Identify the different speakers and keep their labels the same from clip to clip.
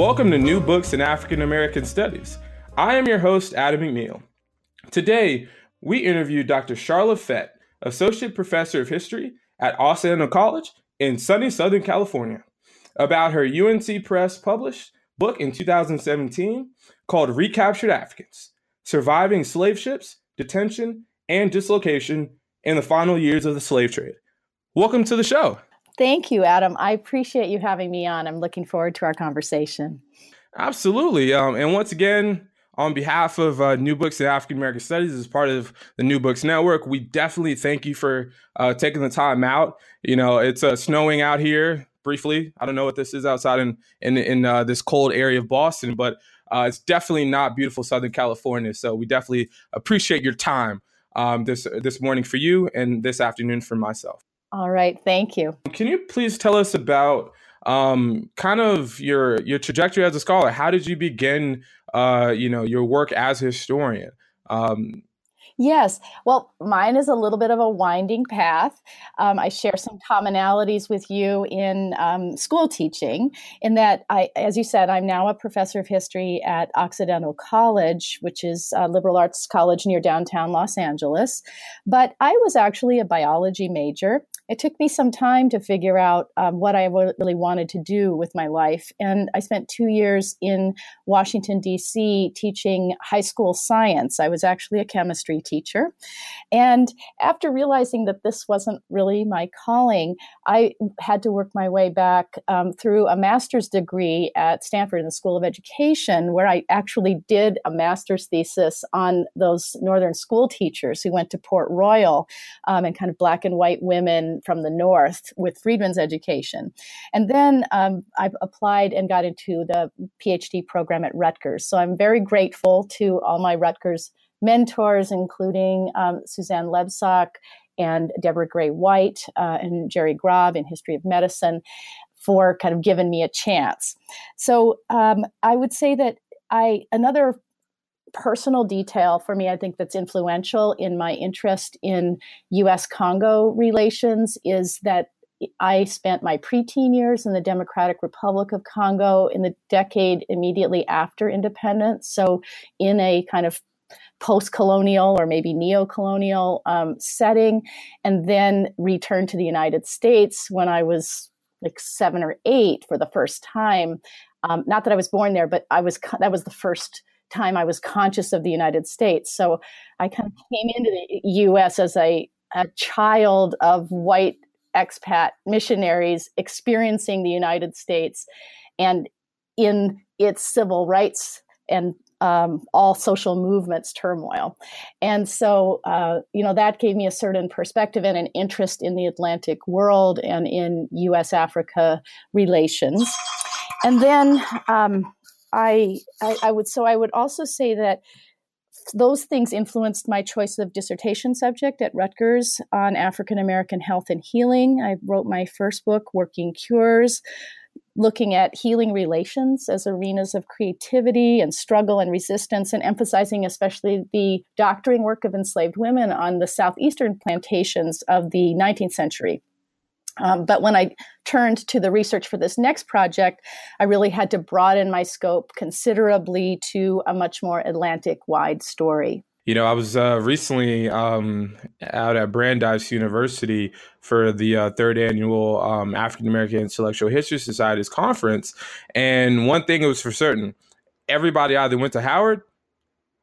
Speaker 1: Welcome to New Books in African American Studies. I am your host, Adam McNeil. Today, we interview Dr. Sharla Fett, Associate Professor of History at Occidental College in sunny Southern California, about her UNC Press published book in 2017 called Recaptured Africans Surviving Slave Ships, Detention, and Dislocation in the Final Years of the Slave Trade. Welcome to the show.
Speaker 2: Thank you, Adam. I appreciate you having me on. I'm looking forward to our conversation.
Speaker 1: Absolutely. Um, and once again, on behalf of uh, New Books in African American Studies, as part of the New Books Network, we definitely thank you for uh, taking the time out. You know, it's uh, snowing out here briefly. I don't know what this is outside in in, in uh, this cold area of Boston, but uh, it's definitely not beautiful Southern California. So we definitely appreciate your time um, this this morning for you and this afternoon for myself.
Speaker 2: All right, thank you.
Speaker 1: Can you please tell us about um, kind of your your trajectory as a scholar? How did you begin, uh, you know, your work as a historian? Um,
Speaker 2: Yes. Well, mine is a little bit of a winding path. Um, I share some commonalities with you in um, school teaching, in that I, as you said, I'm now a professor of history at Occidental College, which is a liberal arts college near downtown Los Angeles. But I was actually a biology major it took me some time to figure out um, what I really wanted to do with my life. And I spent two years in Washington, D.C., teaching high school science. I was actually a chemistry teacher. And after realizing that this wasn't really my calling, I had to work my way back um, through a master's degree at Stanford in the School of Education, where I actually did a master's thesis on those Northern school teachers who went to Port Royal um, and kind of black and white women from the North with Freedmen's education. And then um, I applied and got into the PhD program at Rutgers. So I'm very grateful to all my Rutgers mentors, including um, Suzanne Lebsock and Deborah Gray White uh, and Jerry Grob in History of Medicine for kind of giving me a chance. So um, I would say that I another personal detail for me, I think that's influential in my interest in US Congo relations is that I spent my preteen years in the Democratic Republic of Congo in the decade immediately after independence. So, in a kind of post colonial or maybe neo colonial um, setting, and then returned to the United States when I was like seven or eight for the first time. Um, not that I was born there, but I was that was the first time I was conscious of the United States. So I kind of came into the US as a, a child of white expat missionaries experiencing the United States and in its civil rights and um, all social movements turmoil. And so, uh, you know, that gave me a certain perspective and an interest in the Atlantic world and in US Africa relations. And then um, I, I, I would so I would also say that those things influenced my choice of dissertation subject at Rutgers on African American health and healing. I wrote my first book, Working Cures, looking at healing relations as arenas of creativity and struggle and resistance, and emphasizing especially the doctoring work of enslaved women on the southeastern plantations of the 19th century. Um, but when I turned to the research for this next project, I really had to broaden my scope considerably to a much more Atlantic wide story.
Speaker 1: You know, I was uh, recently um, out at Brandeis University for the uh, third annual um, African American Intellectual History Society's conference. And one thing was for certain everybody either went to Howard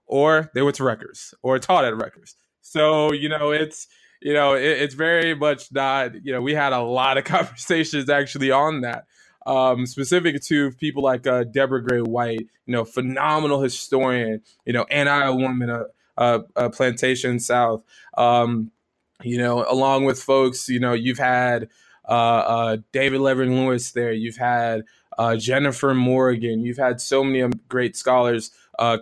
Speaker 1: or they went to Rutgers or taught at Rutgers. So, you know, it's you know, it, it's very much not, you know, we had a lot of conversations actually on that. Um, specific to people like uh, Deborah Gray White, you know, phenomenal historian, you know, anti-woman, uh, uh, uh, Plantation South, um, you know, along with folks, you know, you've had uh, uh, David Levering Lewis there. You've had Jennifer Morgan. You've had so many um, great scholars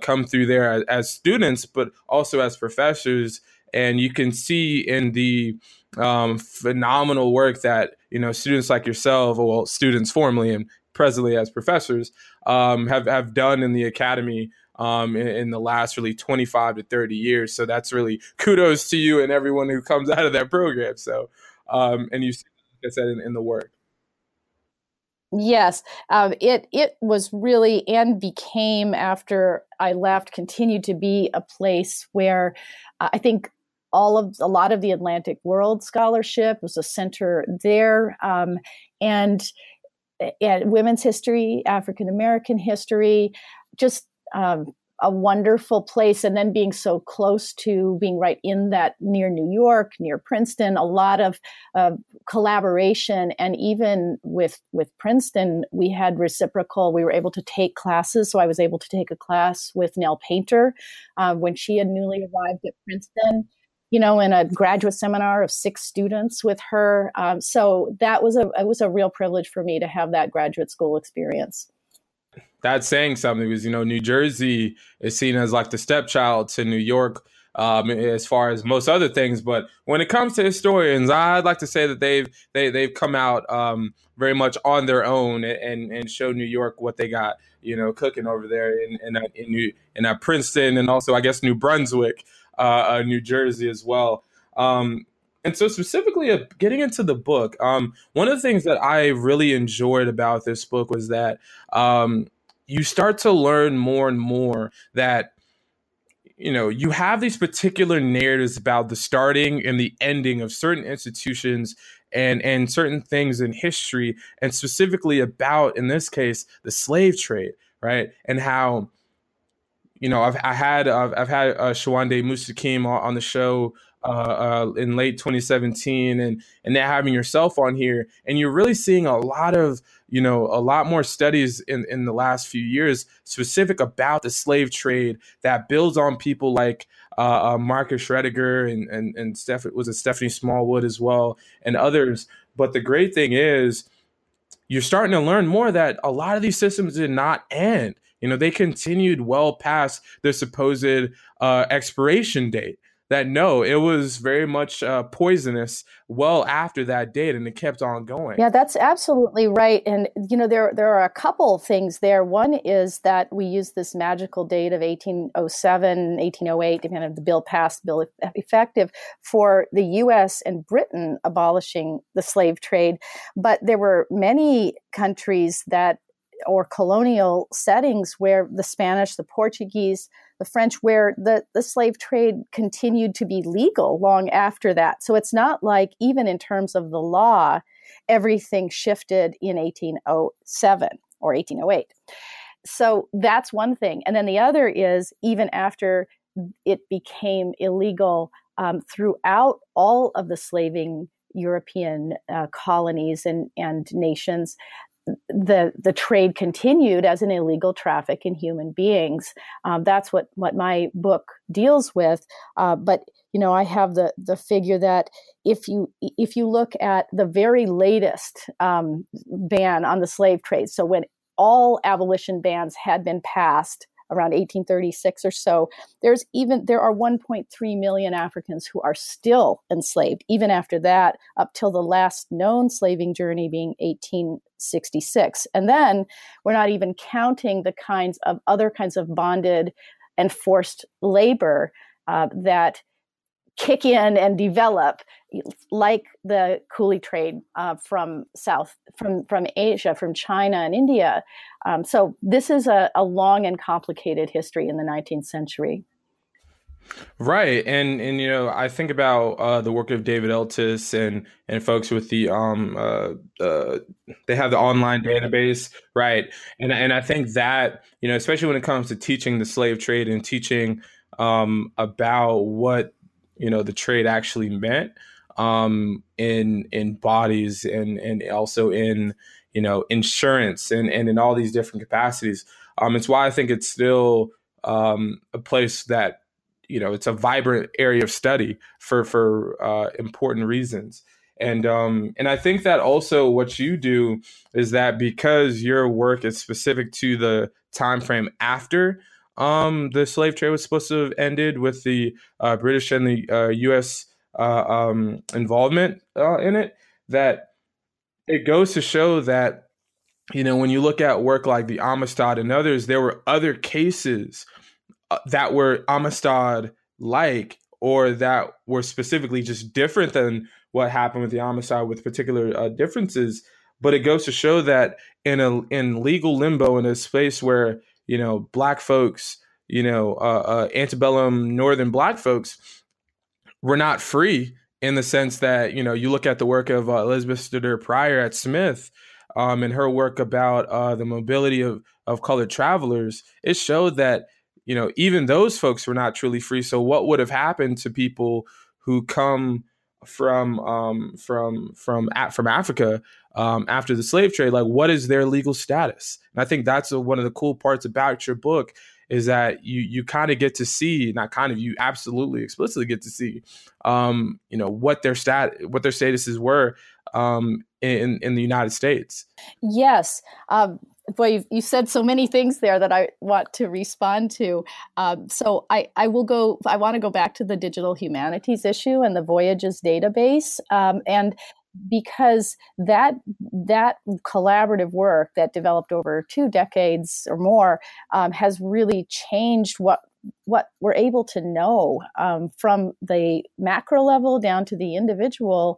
Speaker 1: come through there as, as, students, but also as professors. And you can see in the um, phenomenal work that you know students like yourself, or well, students formerly and presently as professors, um, have have done in the academy um, in, in, the last really 25 to 30 years. So that's really kudos to you and everyone who comes out of that program. So, um, and you, like I said, in, in the work.
Speaker 2: Yes, um, it it was really and became after I left continued to be a place where uh, I think all of a lot of the Atlantic World scholarship was a center there, um, and, and women's history, African American history, just um, a wonderful place and then being so close to being right in that near new york near princeton a lot of uh, collaboration. And even with with princeton we had reciprocal we were able to take classes. So i was able to take a class with nell painter uh, when she had newly arrived at princeton you know in a graduate seminar of six students with her. Um, so that was a it was a real privilege for me to have that graduate school experience
Speaker 1: that's saying something because you know New Jersey is seen as like the stepchild to New York um, as far as most other things. But when it comes to historians, I'd like to say that they've they they've come out um, very much on their own and and show New York what they got you know cooking over there in in, in New in Princeton and also I guess New Brunswick, uh, uh, New Jersey as well. Um, and so, specifically, uh, getting into the book, um, one of the things that I really enjoyed about this book was that um, you start to learn more and more that you know you have these particular narratives about the starting and the ending of certain institutions and and certain things in history and specifically about in this case the slave trade right? And how you know i've I had i've, I've had uh, Sowande' Mustakeem on the show uh, uh, in late 2017 and and now having yourself on here and you're really seeing a lot of you know a lot more studies in in the last few years specific about the slave trade that builds on people like uh, uh, Marcus Rediker and and and Steph was it Stephanie Smallwood as well and others. But the great thing is you're starting to learn more that a lot of these systems did not end. You know they continued well past their supposed uh, expiration date that no, it was very much uh, poisonous well after that date, and it kept on going.
Speaker 2: Yeah, that's absolutely right. And you know, there there are a couple things there. One is that we use this magical date of 1807, 1808, depending on the bill passed, bill effective, for the U.S. and Britain abolishing the slave trade. But there were many countries that or colonial settings where the Spanish, the Portuguese, the French, where the, the slave trade continued to be legal long after that. So it's not like, even in terms of the law, everything shifted in 1807 or 1808. So that's one thing. And then the other is even after it became illegal um, throughout all of the slaving European uh, colonies and, and nations, the the trade continued as an illegal traffic in human beings. Um, that's what what my book deals with. Uh, but you know, I have the the figure that if you if you look at the very latest um, ban on the slave trade, so when all abolition bans had been passed around 1836 or so there's even there are 1.3 million africans who are still enslaved even after that up till the last known slaving journey being 1866 and then we're not even counting the kinds of other kinds of bonded and forced labor uh, that kick in and develop like the coolie trade uh, from south from from asia from china and india. Um, so this is a, a, long and complicated history in the 19th century.
Speaker 1: Right and and you know i think about uh, the work of david eltis and and folks with the um uh, uh, they have the online database right? And and i think that you know especially when it comes to teaching the slave trade and teaching um, about what you know the trade actually meant um, in in bodies and and also in you know insurance and and in all these different capacities. Um, it's why I think it's still um, a place that you know it's a vibrant area of study for for uh, important reasons. and um, and I think that also what you do is that because your work is specific to the time frame after um, the slave trade was supposed to have ended with the uh, British and the uh, U.S. Uh, um, involvement uh, in it, that it goes to show that you know when you look at work like the Amistad and others, there were other cases uh, that were Amistad like or that were specifically just different than what happened with the Amistad with particular uh, differences. But it goes to show that in a in legal limbo in a space where you know black folks, you know uh, uh, antebellum northern black folks, were not free in the sense that you know you look at the work of uh, Elizabeth Stordeur Pryor at Smith. Um, and her work about uh, the mobility of, of colored travelers, it showed that you know, even those folks were not truly free. So what would have happened to people who come from um, from from from Africa um, after the slave trade? Like, what is their legal status? And I think that's a, one of the cool parts about your book is that you you kind of get to see, not kind of, you absolutely explicitly get to see, um, you know, what their stat what their statuses were um, in in the United States.
Speaker 2: Yes. Um, boy, you, you said so many things there that I want to respond to. Um, so I, I will go. I want to go back to the digital humanities issue and the Voyages database, um, and because that that collaborative work that developed over two decades or more um, has really changed what what we're able to know um, from the macro level down to the individual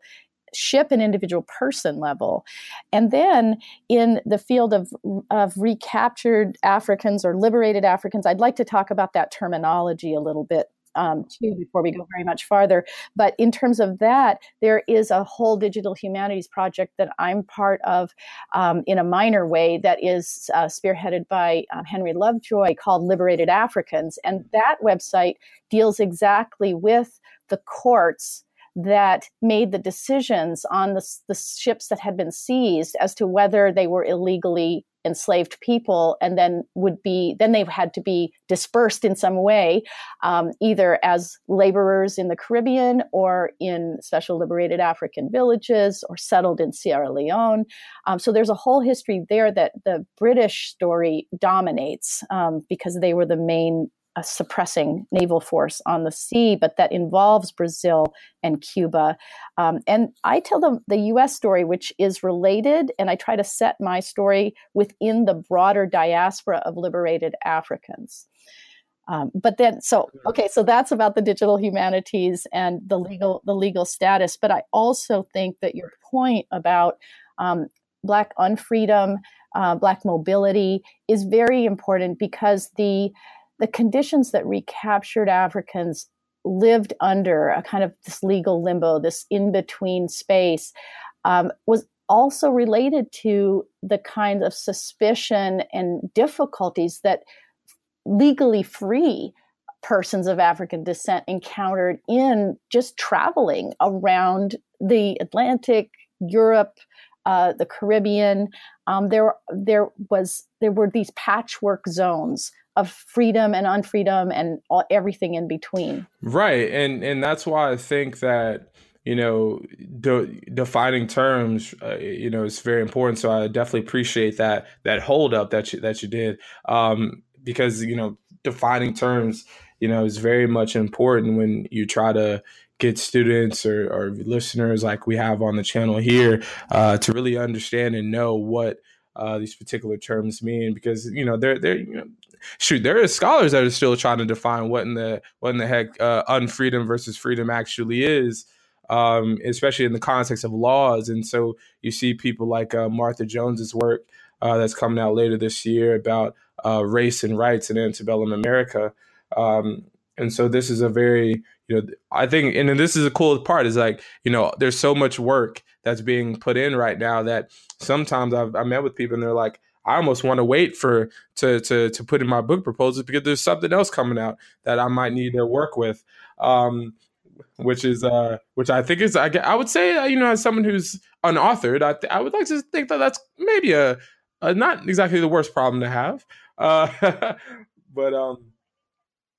Speaker 2: ship and individual person level. And then in the field of, of recaptured Africans or liberated Africans, I'd like to talk about that terminology a little bit um, too before we go very much farther. But in terms of that, there is a whole digital humanities project that I'm part of um, in a minor way that is uh, spearheaded by uh, Henry Lovejoy called Liberated Africans. And that website deals exactly with the courts that made the decisions on the, the, ships that had been seized as to whether they were illegally enslaved people and then would be then they had to be dispersed in some way um, either as laborers in the caribbean or in special liberated african villages or settled in sierra leone. Um, so there's a whole history there that the british story dominates um, because they were the main a suppressing naval force on the sea, but that involves Brazil and Cuba. Um, and I tell them the US story, which is related, and I try to set my story within the broader diaspora of liberated Africans. Um, but then, so okay, so that's about the digital humanities and the legal the legal status. But I also think that your point about um, Black unfreedom, uh, Black mobility is very important because the the conditions that recaptured Africans lived under a kind of this legal limbo, this in between space, um, was also related to the kind of suspicion and difficulties that legally free persons of African descent encountered in just traveling around the Atlantic, Europe, uh, the Caribbean. Um, there, there was there were these patchwork zones of freedom and unfreedom and all, everything in between.
Speaker 1: Right, and and that's why I think that you know de- defining terms uh, you know is very important. So I definitely appreciate that that hold up that you that you did um, because you know defining terms you know is very much important when you try to get students or, or listeners like we have on the channel here uh, to really understand and know what uh, these particular terms mean because you know they're they're you know, shoot, there are scholars that are still trying to define what in the what in the heck uh, unfreedom versus freedom actually is, um, especially in the context of laws. And so you see people like uh, Martha Jones's work uh, that's coming out later this year about uh, race and rights in antebellum America. Um, and so this is a very you know I think and this is a cool part is like you know there's so much work that's being put in right now that sometimes I've I met with people and they're like I almost want to wait for to to to put in my book proposals because there's something else coming out that I might need to work with. Um, which is uh, which I think is I, I would say uh, you know as someone who's unauthored I, th- I would like to think that that's maybe a, a not exactly the worst problem to have uh, but um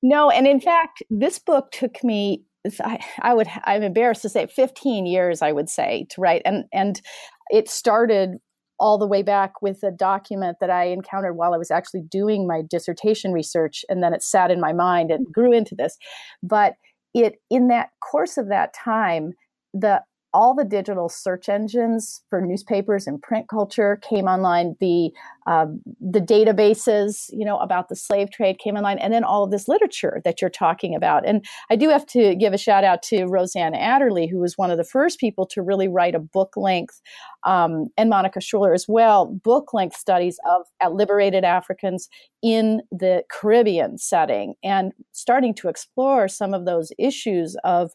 Speaker 2: no and in fact this book took me I, I would I'm embarrassed to say 15 years I would say to write and and it started all the way back with a document that I encountered while I was actually doing my dissertation research and then it sat in my mind and grew into this. But it in that course of that time the all the digital search engines for newspapers and print culture came online. The um, the databases, you know, about the slave trade came online, and then all of this literature that you're talking about. And I do have to give a shout out to Rosanne Adderley, who was one of the first people to really write a book length, um, and Monica Schuler as well, book length studies of liberated Africans in the Caribbean setting, and starting to explore some of those issues of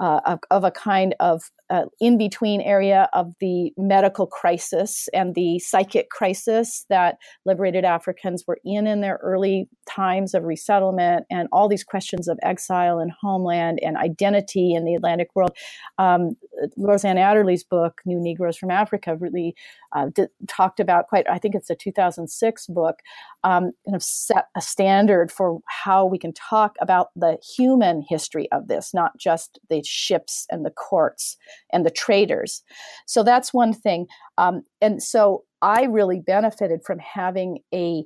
Speaker 2: uh, of, of, a kind of uh, in between area of the medical crisis and the psychic crisis that liberated Africans were in in their early times of resettlement, and all these questions of exile and homeland and identity in the Atlantic world. Um, Rosanne Adderley's book, New Negroes from Africa, really uh, d- talked about quite, I think it's a 2006 book, um, kind of set a standard for how we can talk about the human history of this, not just the ships and the courts and the traders. So that's one thing. Um, and so I really benefited from having a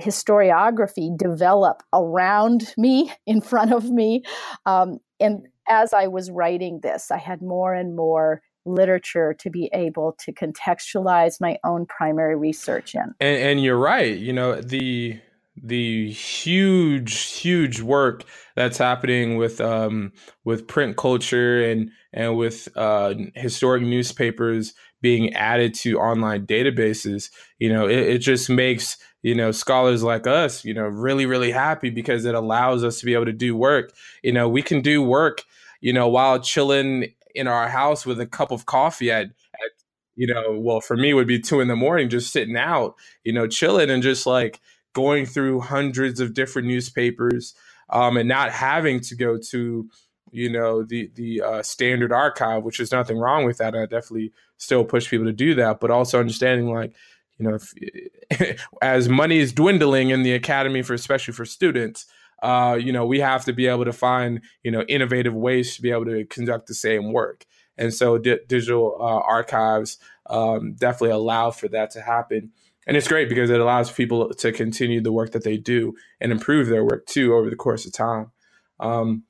Speaker 2: historiography develop around me, in front of me. Um, and as I was writing this, I had more and more literature to be able to contextualize my own primary research in.
Speaker 1: And, and you're right. You know, the the huge huge work that's happening with um with print culture and and with uh historic newspapers being added to online databases. You know it, it just makes you know scholars like us you know really really happy because it allows us to be able to do work. You know we can do work you know while chilling in our house with a cup of coffee at, at you know well for me would be two in the morning just sitting out you know chilling and just like going through hundreds of different newspapers um, and not having to go to you know the the uh, standard archive which is nothing wrong with that. And i definitely still push people to do that but also understanding like you know if, as money is dwindling in the academy for especially for students uh, you know we have to be able to find you know innovative ways to be able to conduct the same work. And so di- digital uh, archives um, definitely allow for that to happen and it's great because it allows people to continue the work that they do and improve their work too over the course of time. Um,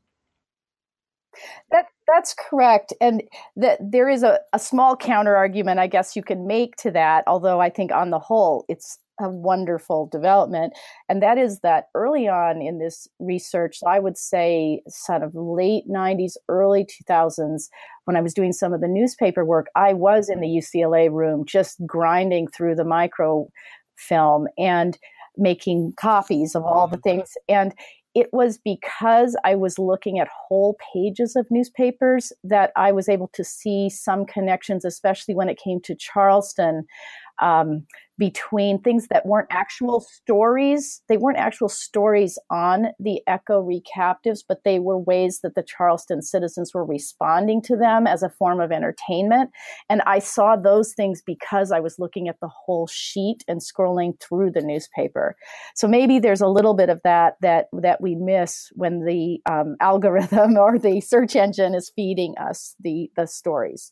Speaker 2: that that's correct, and that there is a, a small counter argument, I guess you can make to that. Although I think on the whole, it's a wonderful development. And that is that early on in this research, I would say, sort of late 90s, early 2000s, when I was doing some of the newspaper work, I was in the UCLA room just grinding through the microfilm and making copies of all the mm-hmm. things. And it was because I was looking at whole pages of newspapers that I was able to see some connections, especially when it came to Charleston. Um, between things that weren't actual stories. They weren't actual stories on the Echo recaptives, but they were ways that the Charleston citizens were responding to them as a form of entertainment. And I saw those things because I was looking at the whole sheet and scrolling through the newspaper. So maybe there's a little bit of that that that we miss when the um, algorithm or the search engine is feeding us the the stories.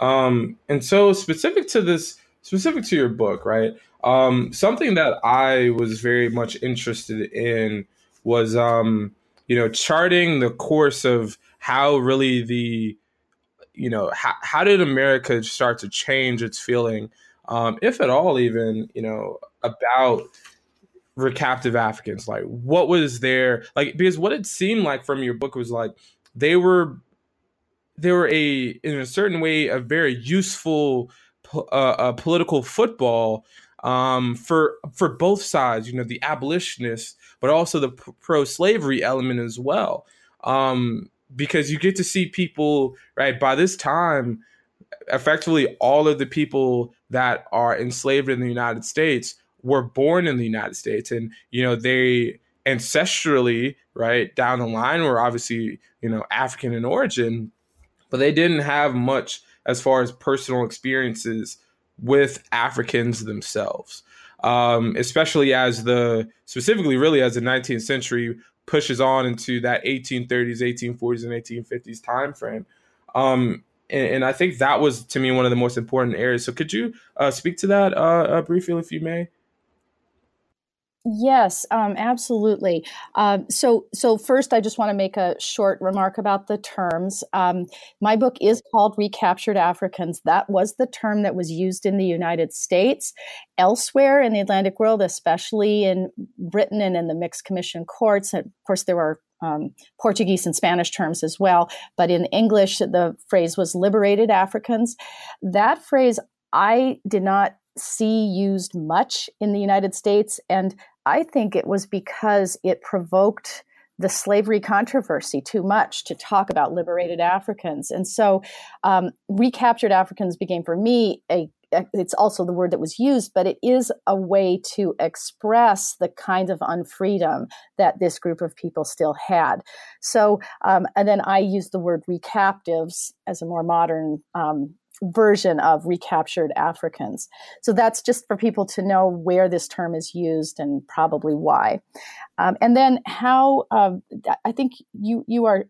Speaker 1: Um, and so specific to this specific to your book, right? Um, something that I was very much interested in was, um, you know, charting the course of how really the, you know, how, how did America start to change its feeling, um, if at all, even, you know, about recaptive Africans? Like, what was there, like, because what it seemed like from your book was like they were, they were a, in a certain way, a very useful uh, uh, political football um, for for both sides. You know, the abolitionists, but also the pro slavery element as well. Um, because you get to see people right by this time, effectively all of the people that are enslaved in the United States were born in the United States, and you know they ancestrally right down the line were obviously you know African in origin, but they didn't have much as far as personal experiences with Africans themselves. Um, especially as the specifically really as the 19th century pushes on into that 1830s, 1840s, and 1850s time frame. Um, and, and, I think that was to me one of the most important areas. So could you uh, speak to that uh, uh, briefly, if you may?
Speaker 2: Yes, um, absolutely. Um, so, so first, I just want to make a short remark about the terms. Um, my book is called "Recaptured Africans." That was the term that was used in the United States. Elsewhere in the Atlantic world, especially in Britain and in the mixed commission courts, of course, there were um, Portuguese and Spanish terms as well. But in English, the phrase was liberated Africans. That phrase I did not see used much in the United States. And I think it was because it provoked the slavery controversy too much to talk about liberated Africans. And so um, recaptured Africans became for me a it's also the word that was used, but it is a way to express the kind of unfreedom that this group of people still had. So, um, and then I use the word recaptives as a more modern um, version of recaptured Africans. So that's just for people to know where this term is used and probably why. Um, and then how uh, I think you you are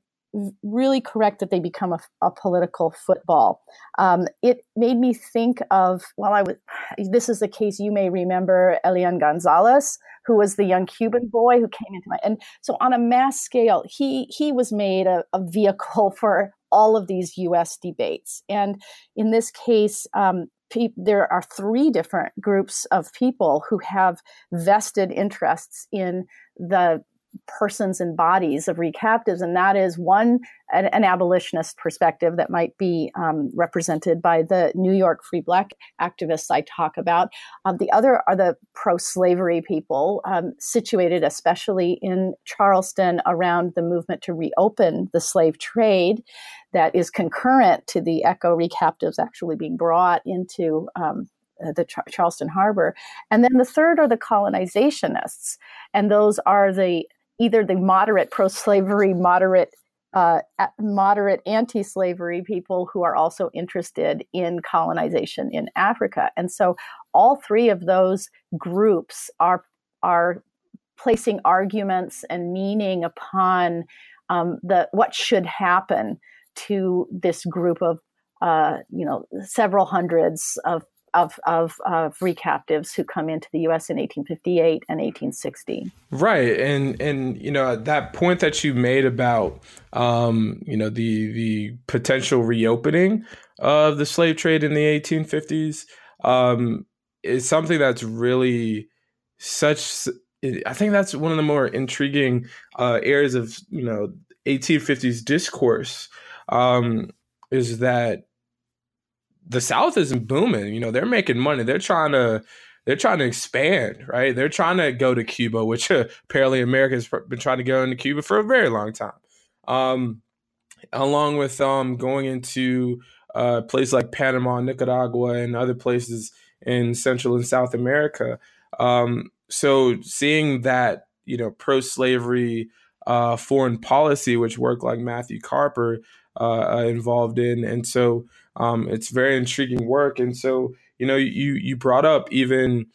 Speaker 2: really correct that they become a, a political football. Um, it made me think of well, I was. This is the case you may remember Elian Gonzalez, who was the young Cuban boy who came into my and so on a mass scale, he he was made a, a vehicle for all of these U.S. debates. And in this case, um, there are three different groups of people who have vested interests in the persons and bodies of recaptives, and that is one an, an abolitionist perspective that might be um, represented by the New York Free Black activists I talk about. Um, the other are the pro-slavery people um, situated, especially in Charleston, around the movement to reopen the slave trade, that is concurrent to the ECHO recaptives actually being brought into um, the Char- Charleston Harbor. And then the third are the colonizationists. And those are the either the moderate pro-slavery, moderate uh, moderate anti-slavery people who are also interested in colonization in Africa, and so all three of those groups are are placing arguments and meaning upon um, the what should happen to this group of uh, you know several hundreds of of, of, of recaptives who come into the U.S. in 1858 and 1860.
Speaker 1: Right, and and you know that point that you made about um, you know the the potential reopening of the slave trade in the 1850s um, is something that's really such. I think that's one of the more intriguing uh, areas of you know 1850s discourse um, is that the South isn't booming. You know, they're making money. They're trying to they're trying to expand, right? They're trying to go to Cuba, which uh, apparently America has been trying to go into Cuba for a very long time. Um, along with um, going into uh, places like Panama, Nicaragua, and other places in Central and South America. Um, so seeing that, you know, pro-slavery uh, foreign policy, which worked like Matthew Carper uh, uh involved in, and so um, it's very intriguing work. And so, you know, you you brought up even,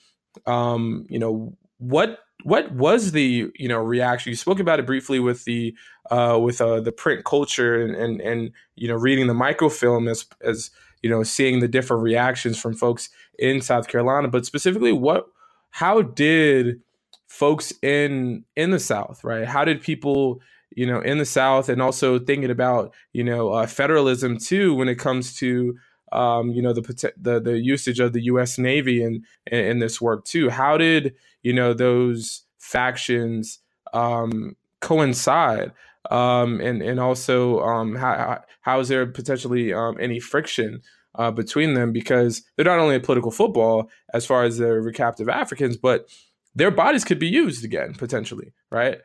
Speaker 1: um, you know, what what was the you know reaction? You spoke about it briefly with the uh, with uh, the print culture and, and and you know reading the microfilm as as you know seeing the different reactions from folks in South Carolina, but specifically, what how did folks in in the South, right? How did people you know, in the South, and also thinking about you know uh, federalism too when it comes to um, you know the, the the usage of the U.S. Navy in, in this work too. How did you know those factions um, coincide? Um, and and also um, how how is there potentially um, any friction uh, between them because they're not only a political football as far as the recaptive Africans, but their bodies could be used again potentially, right?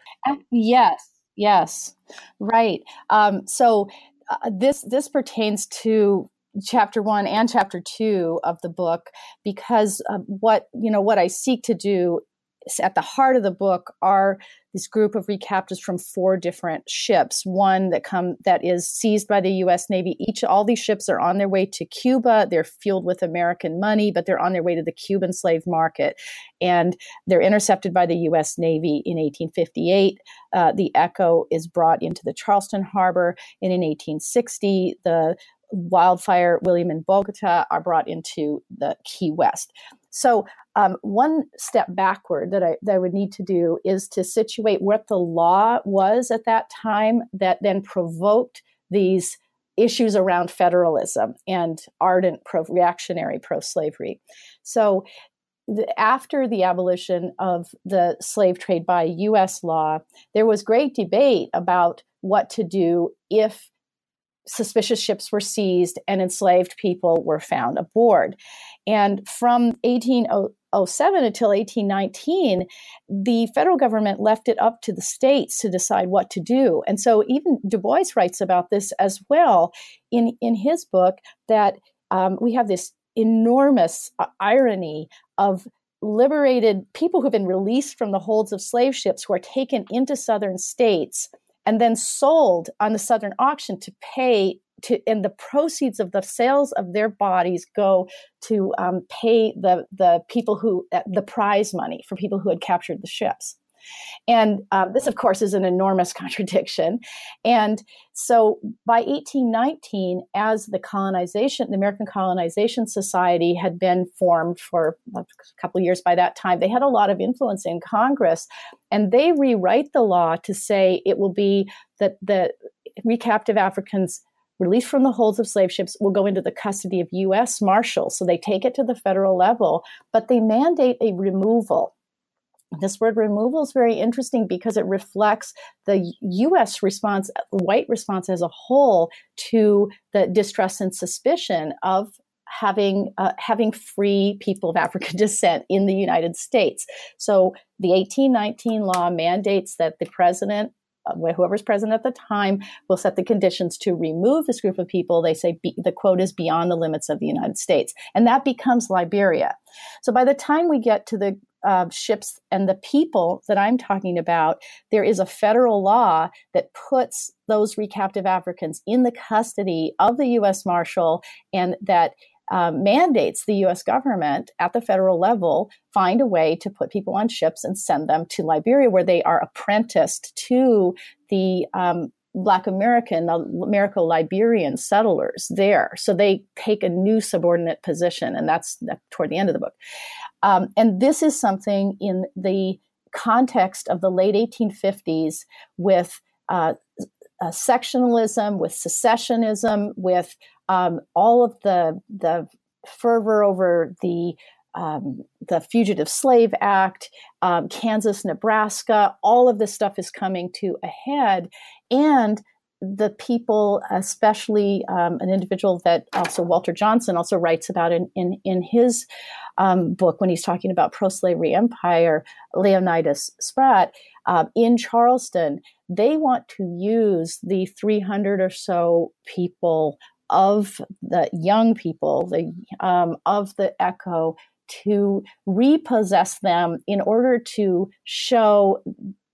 Speaker 2: Yes, Yes, right. Um, so uh, this this pertains to chapter one and chapter two of the book because uh, what you know what I seek to do at the heart of the book are this group of recaptives from four different ships. One that come that is seized by the U.S. Navy. Each all these ships are on their way to Cuba. They're fueled with American money, but they're on their way to the Cuban slave market, and they're intercepted by the U.S. Navy in 1858. Uh, the Echo is brought into the Charleston harbor, and in 1860 the Wildfire, William, and Bogota are brought into the Key West. So, um, one step backward that I, that I would need to do is to situate what the law was at that time that then provoked these issues around federalism and ardent pro reactionary pro slavery. So, after the abolition of the slave trade by US law, there was great debate about what to do if suspicious ships were seized and enslaved people were found aboard. And from 1807 until 1819, the federal government left it up to the states to decide what to do. And so even Du Bois writes about this as well in, in his book that um, we have this enormous uh, irony of liberated people who've been released from the holds of slave ships who are taken into southern states and then sold on the southern auction to pay to and the proceeds of the sales of their bodies go to um, pay the the people who uh, the prize money for people who had captured the ships and um, this, of course, is an enormous contradiction. And so by 1819, as the colonization, the American Colonization Society had been formed for a couple years by that time, they had a lot of influence in Congress. And they rewrite the law to say it will be that the recaptive Africans released from the holds of slave ships will go into the custody of U.S. Marshals. So they take it to the federal level, but they mandate a removal this word removal is very interesting because it reflects the US response, white response as a whole, to the distrust and suspicion of having uh, having free people of African descent in the United States. So the 1819 law mandates that the president uh, whoever's president at the time will set the conditions to remove this group of people. They say be, the quote is beyond the limits of the United States. And that becomes Liberia. So by the time we get to the uh, ships and the people that I'm talking about, there is a federal law that puts those recaptive Africans in the custody of the U.S. Marshal and that um, mandates the U.S. government at the federal level find a way to put people on ships and send them to Liberia, where they are apprenticed to the um, Black American, the American Liberian settlers there. So they take a new subordinate position, and that's toward the end of the book. Um, and this is something in the context of the late 1850s with uh, uh, sectionalism, with secessionism, with um, all of the the fervor over the um, the Fugitive Slave Act, um, Kansas, Nebraska, all of this stuff is coming to a head, and the people, especially um, an individual that also Walter Johnson also writes about in in, in his um, book when he's talking about pro-slavery empire, Leonidas Spratt uh, in Charleston, they want to use the 300 or so people of the young people, the um, of the Echo, to repossess them in order to show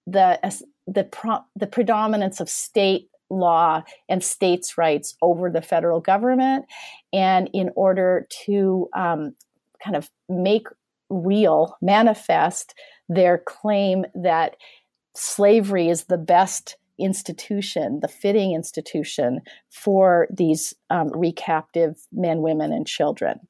Speaker 2: the the pro- the predominance of state law and states' rights over the federal government, and in order to um, kind of make real, manifest their claim that slavery is the best institution, the fitting institution for these um, recaptive men, women, and children.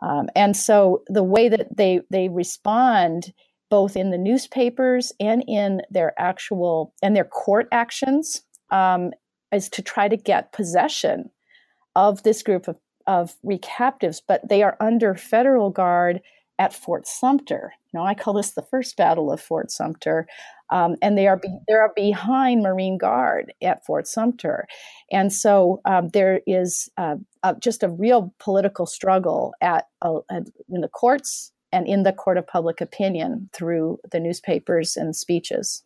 Speaker 2: Um, and so the way that they they respond, both in the newspapers and in their actual and their court actions, um, is to try to get possession of this group of, of recaptives, but they are under federal guard at Fort Sumter. Know, I call this the first battle of Fort Sumter, um, and they are be, they are behind Marine Guard at Fort Sumter, and so um, there is uh, just a real political struggle at, uh, in the courts and in the court of public opinion through the newspapers and speeches.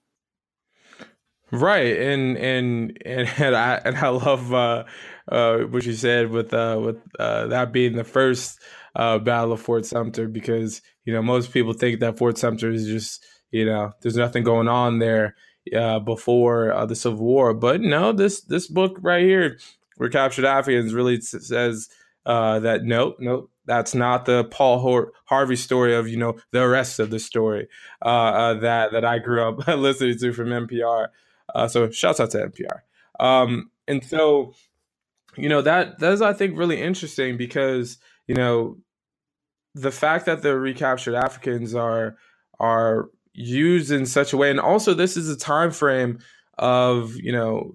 Speaker 1: Right, and and and, and I and I love uh, uh, what you said with uh, with uh, that being the first uh, Battle of Fort Sumter because you know most people think that Fort Sumter is just you know there's nothing going on there uh, before the Civil War, but no, this this book right here, Recaptured Africans, really says that no, no, that's not the Paul Harvey story of you know the rest of the story uh, uh, that that I grew up listening to from NPR. Uh, so shouts out to NPR. Um, and so you know that that is I think really interesting because you know the fact that the recaptured Africans are are used in such a way, and also this is a time frame of you know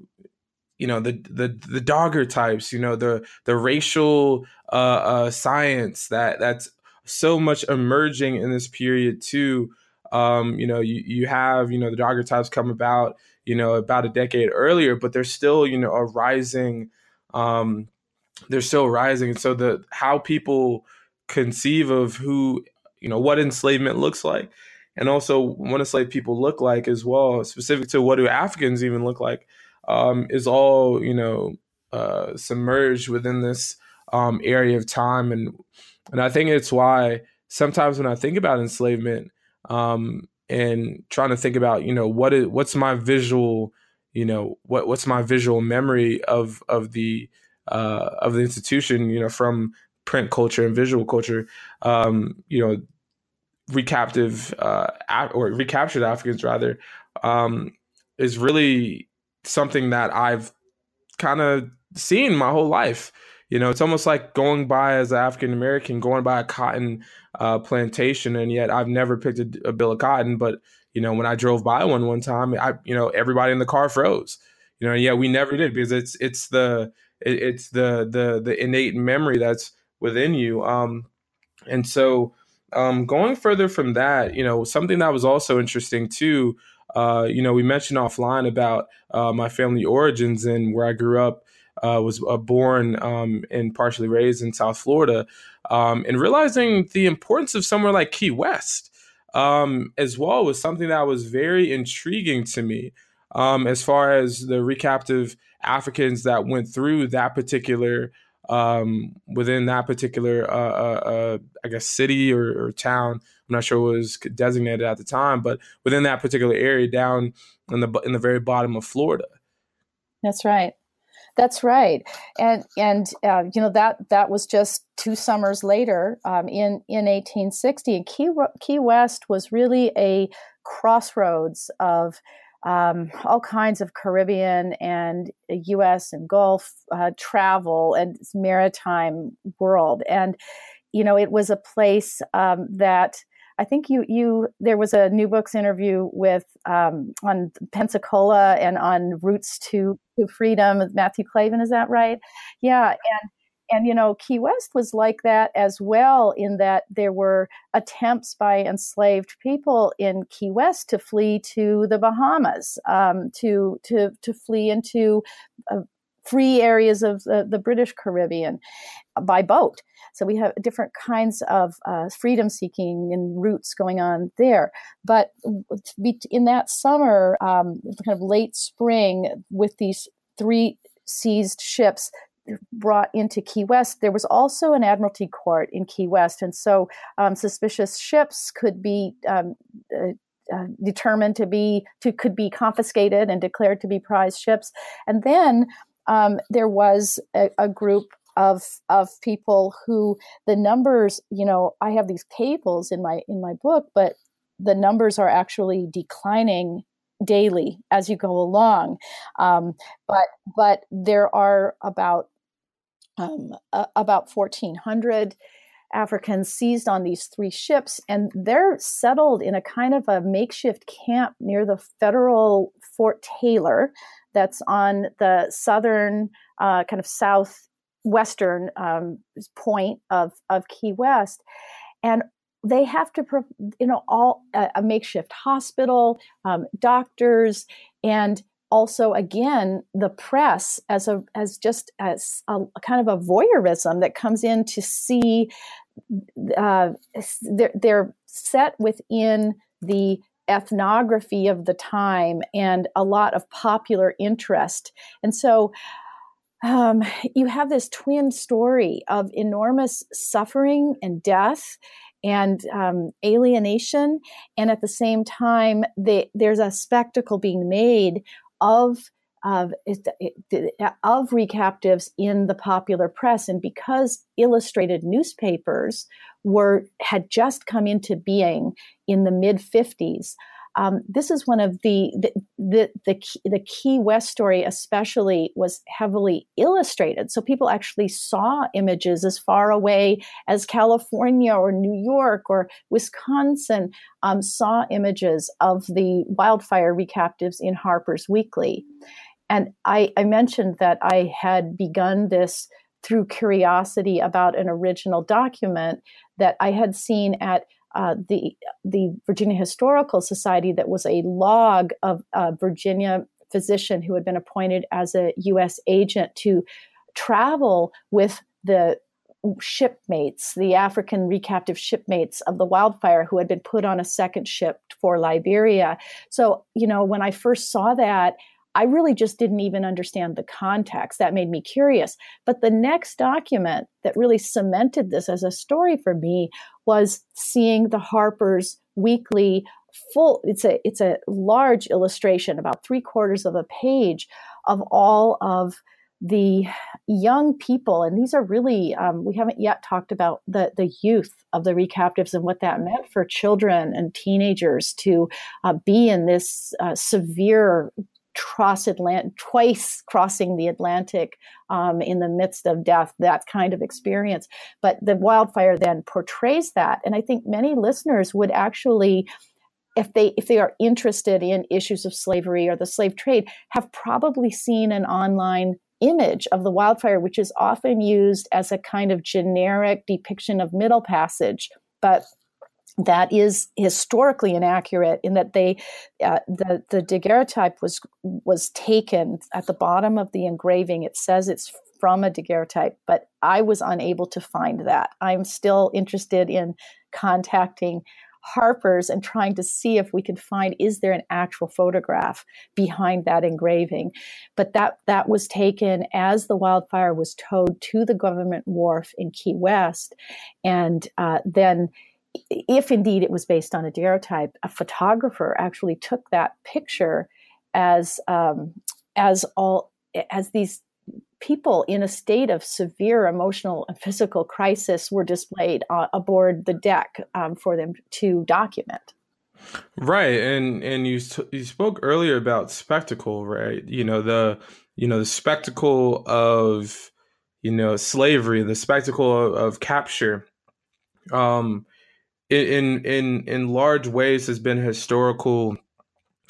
Speaker 1: you know the the the daguerreotypes you know the the racial uh, uh science that that's so much emerging in this period too um you know you you have you know the daguerreotypes come about you know about a decade earlier but they're still you know a rising um they're still rising. And so the how people conceive of who you know what enslavement looks like and also what enslaved people look like as well specific to what do africans even look like um, is all you know uh, submerged within this um, area of time, and and I think it's why sometimes when I think about enslavement um, and trying to think about you know what is what's my visual you know what what's my visual memory of of the uh, of the institution you know from print culture and visual culture um, you know recaptive uh, or recaptured Africans rather um, is really something that I've kind of seen my whole life. You know, it's almost like going by as an African American, going by a cotton uh, plantation, and yet I've never picked a, a, bill of cotton. But you know, when I drove by one one time, I you know everybody in the car froze. You know, and yeah, we never did because it's it's the it, it's the the the innate memory that's within you. Um, and so um, going further from that, you know, something that was also interesting too uh, you know, we mentioned offline about uh, my family origins and where I grew up. Uh, was uh, born um, and partially raised in South Florida, um, and realizing the importance of somewhere like Key West um, as well was something that was very intriguing to me. Um, as far as the recaptive Africans that went through that particular um, within that particular, uh, uh, uh, I guess, city or, or, town. I'm not sure what was designated at the time, but within that particular area, down in the in the very bottom of Florida.
Speaker 2: That's right. That's right, and and uh, you know that that was just two summers later um, in in 1860. And Key Key West was really a crossroads of um, all kinds of Caribbean and U.S. and Gulf uh, travel and maritime world, and you know it was a place um, that I think you you there was a New Books interview with um, on Pensacola and on routes to to freedom. Matthew Clavin, is that right? Yeah, and and you know key west was like that as well in that there were attempts by enslaved people in key west to flee to the bahamas um, to to to flee into uh, free areas of the, the, british caribbean by boat. So we have different kinds of uh, freedom seeking and routes going on there. But in that summer um, kind of late spring with these three seized ships brought into Key West, there was also an admiralty court in Key West, and so um, suspicious ships could be um, uh, uh, determined to be to could be confiscated and declared to be prize ships. And then um, there was a, a, group of of people who the numbers, you know, I have these tables in my in my book, but the numbers are actually declining daily as you go along. Um, but but there are about um, uh, about 1,400 Africans seized on these three ships, and they're settled in a kind of a makeshift camp near the federal Fort Taylor that's on the southern, uh, kind of southwestern um, point of, of Key West. And they have to, you know, all a, a makeshift hospital, um, doctors, and also again the press as a as just as a, a kind of a voyeurism that comes in to see uh, they're, they're set within the ethnography of the time and a lot of popular interest and so um, you have this twin story of enormous suffering and death and um, alienation, and at the same time, they, there's a spectacle being made of of of recaptives in the popular press, and because illustrated newspapers were had just come into being in the mid 50s um, this is one of the the the, the key, the Key West story, especially, was heavily illustrated. So people actually saw images as far away as California or New York or Wisconsin. Um, saw images of the wildfire recaptives in Harper's Weekly, and I, I mentioned that I had begun this through curiosity about an original document that I had seen at uh, the the Virginia Historical Society that was a log of a Virginia physician who had been appointed as a U.S. agent to travel with the shipmates, the African recaptive shipmates of the wildfire who had been put on a second ship for Liberia. So, you know, when I first saw that, I really just didn't even understand the context. That made me curious. But the next document that really cemented this as a story for me was seeing the Harper's weekly full it's a it's a large illustration about three quarters of a page of all of the young people and these are really um, we haven't yet talked about the the youth of the recaptives and what that meant for children and teenagers to uh, be in this uh, severe transatlantic, twice crossing the Atlantic um, in the midst of death, that kind of experience. But the wildfire then portrays that. And I think many listeners would actually if they if they are interested in issues of slavery or the slave trade have probably seen an online image of the wildfire which is often used as a kind of generic depiction of middle passage but that is historically inaccurate in that they uh, the the daguerreotype was was taken at the bottom of the engraving. It says it's from a daguerreotype but i was unable to find that. I'm still interested in contacting harper's and trying to see if we can find is there an actual photograph behind that engraving? But that that was taken as the wildfire was towed to the government wharf in key west and uh, then if indeed it was based on a daguerreotype, a photographer actually took that picture as um, as all as these people in a state of severe emotional and physical crisis were displayed uh, aboard the deck um, for them to document.
Speaker 1: Right, and and you you spoke earlier about spectacle, right? You know the you know the spectacle of you know slavery, the spectacle of, of capture. Um, in in in large ways has been historical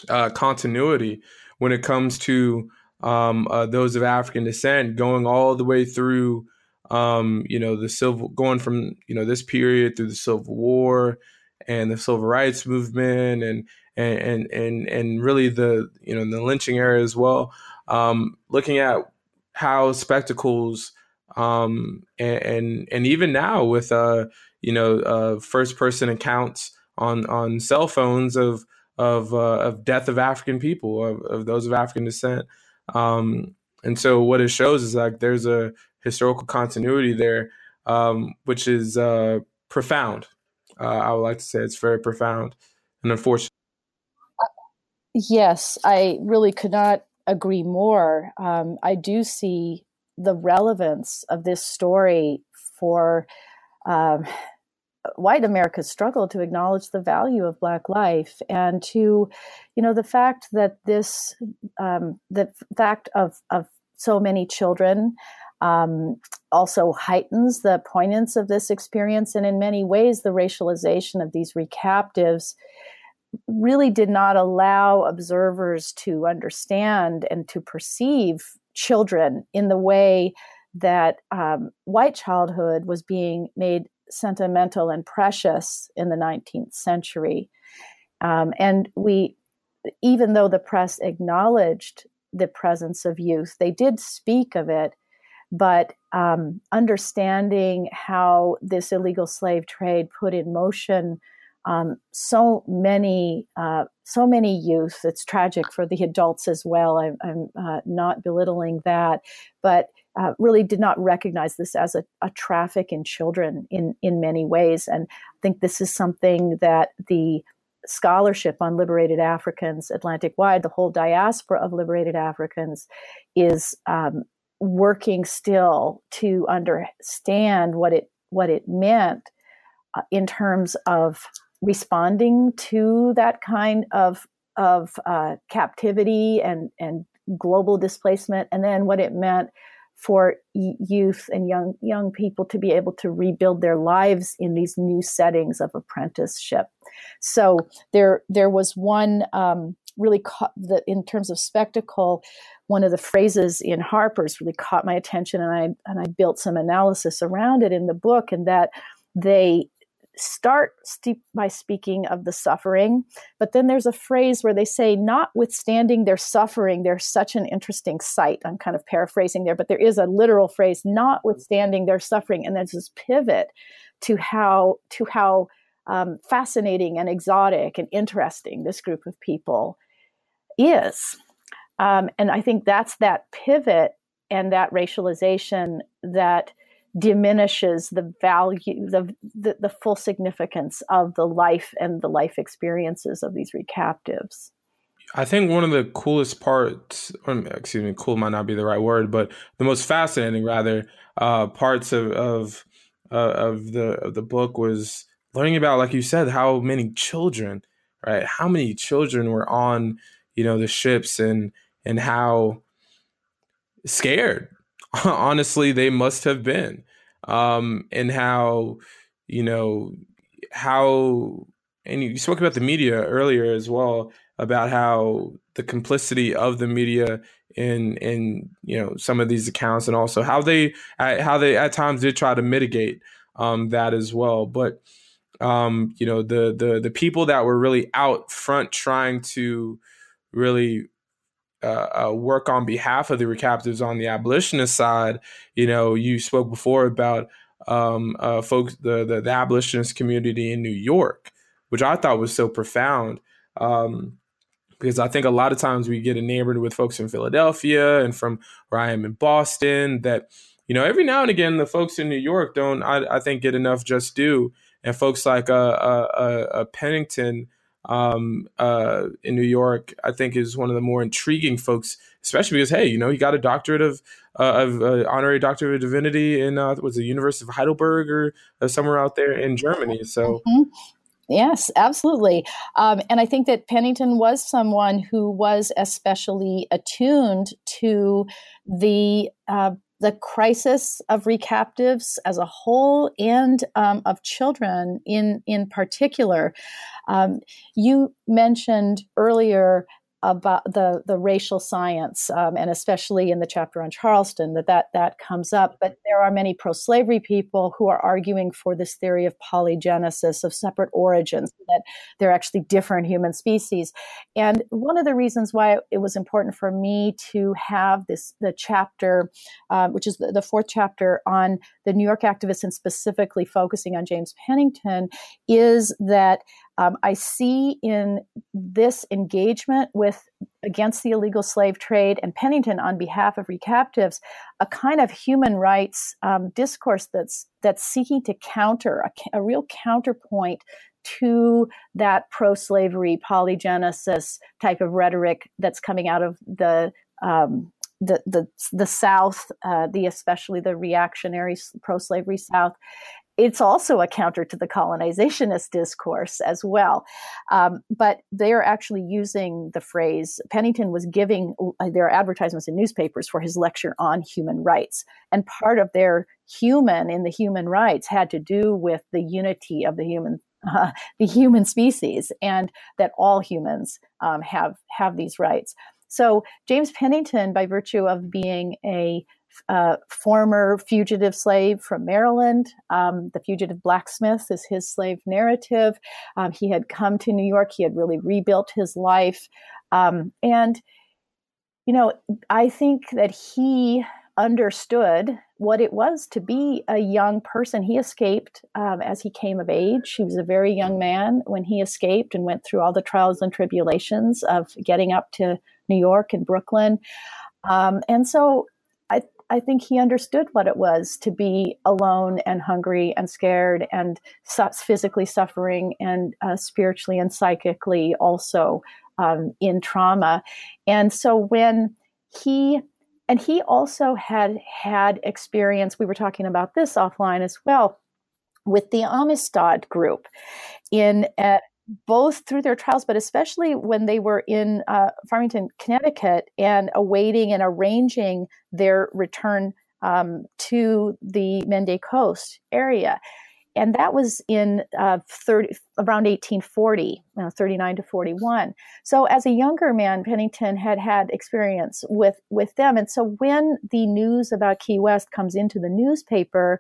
Speaker 1: uh, continuity when it comes to um, uh, those of African descent, going all the way through, um, you know, the civil, going from you know this period through the Civil War and the Civil Rights Movement, and and and and really the you know the lynching era as well. Um, looking at how spectacles um, and, and, and even now with uh, you know uh, first person accounts on on cell phones of of uh, of death of African people of, of those of African descent. Um, and so what it shows is like there's a historical continuity there, um, which is uh, profound. Uh, I would like to say it's very profound and unfortunate.
Speaker 2: Yes, I really could not agree more. Um, I do see the relevance of this story for um, white America's struggle to acknowledge the value of Black life and to, you know, the fact that this, um, the fact of, of so many children um, also heightens the poignance of this experience. And in many ways, the racialization of these recaptives really did not allow observers to understand and to perceive children in the way that um, white childhood was being made sentimental and precious in the 19th century. Um, and we, even though the press acknowledged the presence of youth, they did speak of it. But um, understanding how this illegal slave trade put in motion um, so many uh, so many youth. It's tragic for the adults as well. I'm, I'm uh, not belittling that, but uh, really did not recognize this as a, a, traffic in children in in many ways. And I think this is something that the scholarship on liberated Africans Atlantic wide, the whole diaspora of liberated Africans, is um, working still to understand what it what it meant uh, in terms of responding to that kind of of uh, captivity and and global displacement, and then what it meant for youth and young young people to be able to rebuild their lives in these new settings of apprenticeship. So there there was one um, really caught in terms of spectacle. One of the phrases in Harper's really caught my attention, and I and I built some analysis around it in the book, and that they start by speaking of the suffering, but then there's a phrase where they say, notwithstanding their suffering, they're such an interesting sight. I'm kind of paraphrasing there, but there is a literal phrase, notwithstanding their suffering, and there's this pivot to how to how um, fascinating and exotic and interesting this group of people is. Um, and I think that's that pivot and that racialization that diminishes the value, the, the, the full significance of the life and the life experiences of these recaptives.
Speaker 1: I think one of the coolest parts, excuse me, cool might not be the right word, but the most fascinating, rather, uh, parts of of uh, of the of the book was learning about, like you said, how many children, right? How many children were on, you know, the ships, and and how scared honestly they must have been um and how you know how and you spoke about the media earlier as well about how the complicity of the media in in you know some of these accounts and also how they how they at times did try to mitigate um that as well. But um you know the the the people that were really out front trying to really uh, uh, work on behalf of the recaptives on the abolitionist side. You know, you spoke before about um, uh, folks, the, the, the abolitionist community in New York, which I thought was so profound. Um, because I think a lot of times we get enamored with folks in Philadelphia and from where I am in Boston that, you know, every now and again, the folks in New York don't, I, I think, get enough just due. And folks like uh, uh, uh, Pennington um, uh, in New York, I think is one of the more intriguing folks, especially because hey, you know, he got a doctorate of uh, of uh, honorary doctorate of divinity in uh, was the University of Heidelberg or uh, somewhere out there in Germany. So.
Speaker 2: Mm-hmm. Yes, absolutely. Um, and I think that Pennington was someone who was especially attuned to the uh, the crisis of recaptives as a whole and um, of children in in particular. Um, you mentioned earlier about the the racial science, um, and especially in the chapter on Charleston, that, that that comes up. But there are many pro-slavery people who are arguing for this theory of polygenesis, of separate origins, that they're actually different human species. And one of the reasons why it was important for me to have this the chapter, uh, which is the, the fourth chapter on the New York activists, and specifically focusing on James Pennington, is that um, I see in this engagement with against the illegal slave trade and Pennington on behalf of recaptives a kind of human rights um, discourse that's that's seeking to counter a, a real counterpoint to that pro-slavery polygenesis type of rhetoric that's coming out of the um, the the the South, uh, the especially the reactionary pro-slavery South, it's also a counter to the colonizationist discourse as well. Um, but they're actually using the phrase, Pennington was giving uh, their advertisements in newspapers for his lecture on human rights. And part of their human in the human rights had to do with the unity of the human. Uh, the human species, and that all humans um, have have these rights. So James Pennington, by virtue of being a uh, former fugitive slave from Maryland. Um, the Fugitive Blacksmith is his slave narrative. Um, he had come to New York, he had really rebuilt his life. Um, and, you know, I think that he understood what it was to be a young person. He escaped um, as he came of age. He was a very young man when he escaped and went through all the trials and tribulations of getting up to New York and Brooklyn. Um, and so I, think he understood what it was to be alone and hungry and scared and su- physically suffering and uh, spiritually and psychically also um, in trauma. And so when he and he also had had experience we were talking about this offline as well with the amistad group in uh, both through their trials but especially when they were in uh, farmington connecticut and awaiting and arranging their return um, to the mende coast area and that was in uh, 30, around 1840, 39 to 41. So as a younger man, Pennington had had experience with, with them. And so when the news about Key West comes into the newspaper,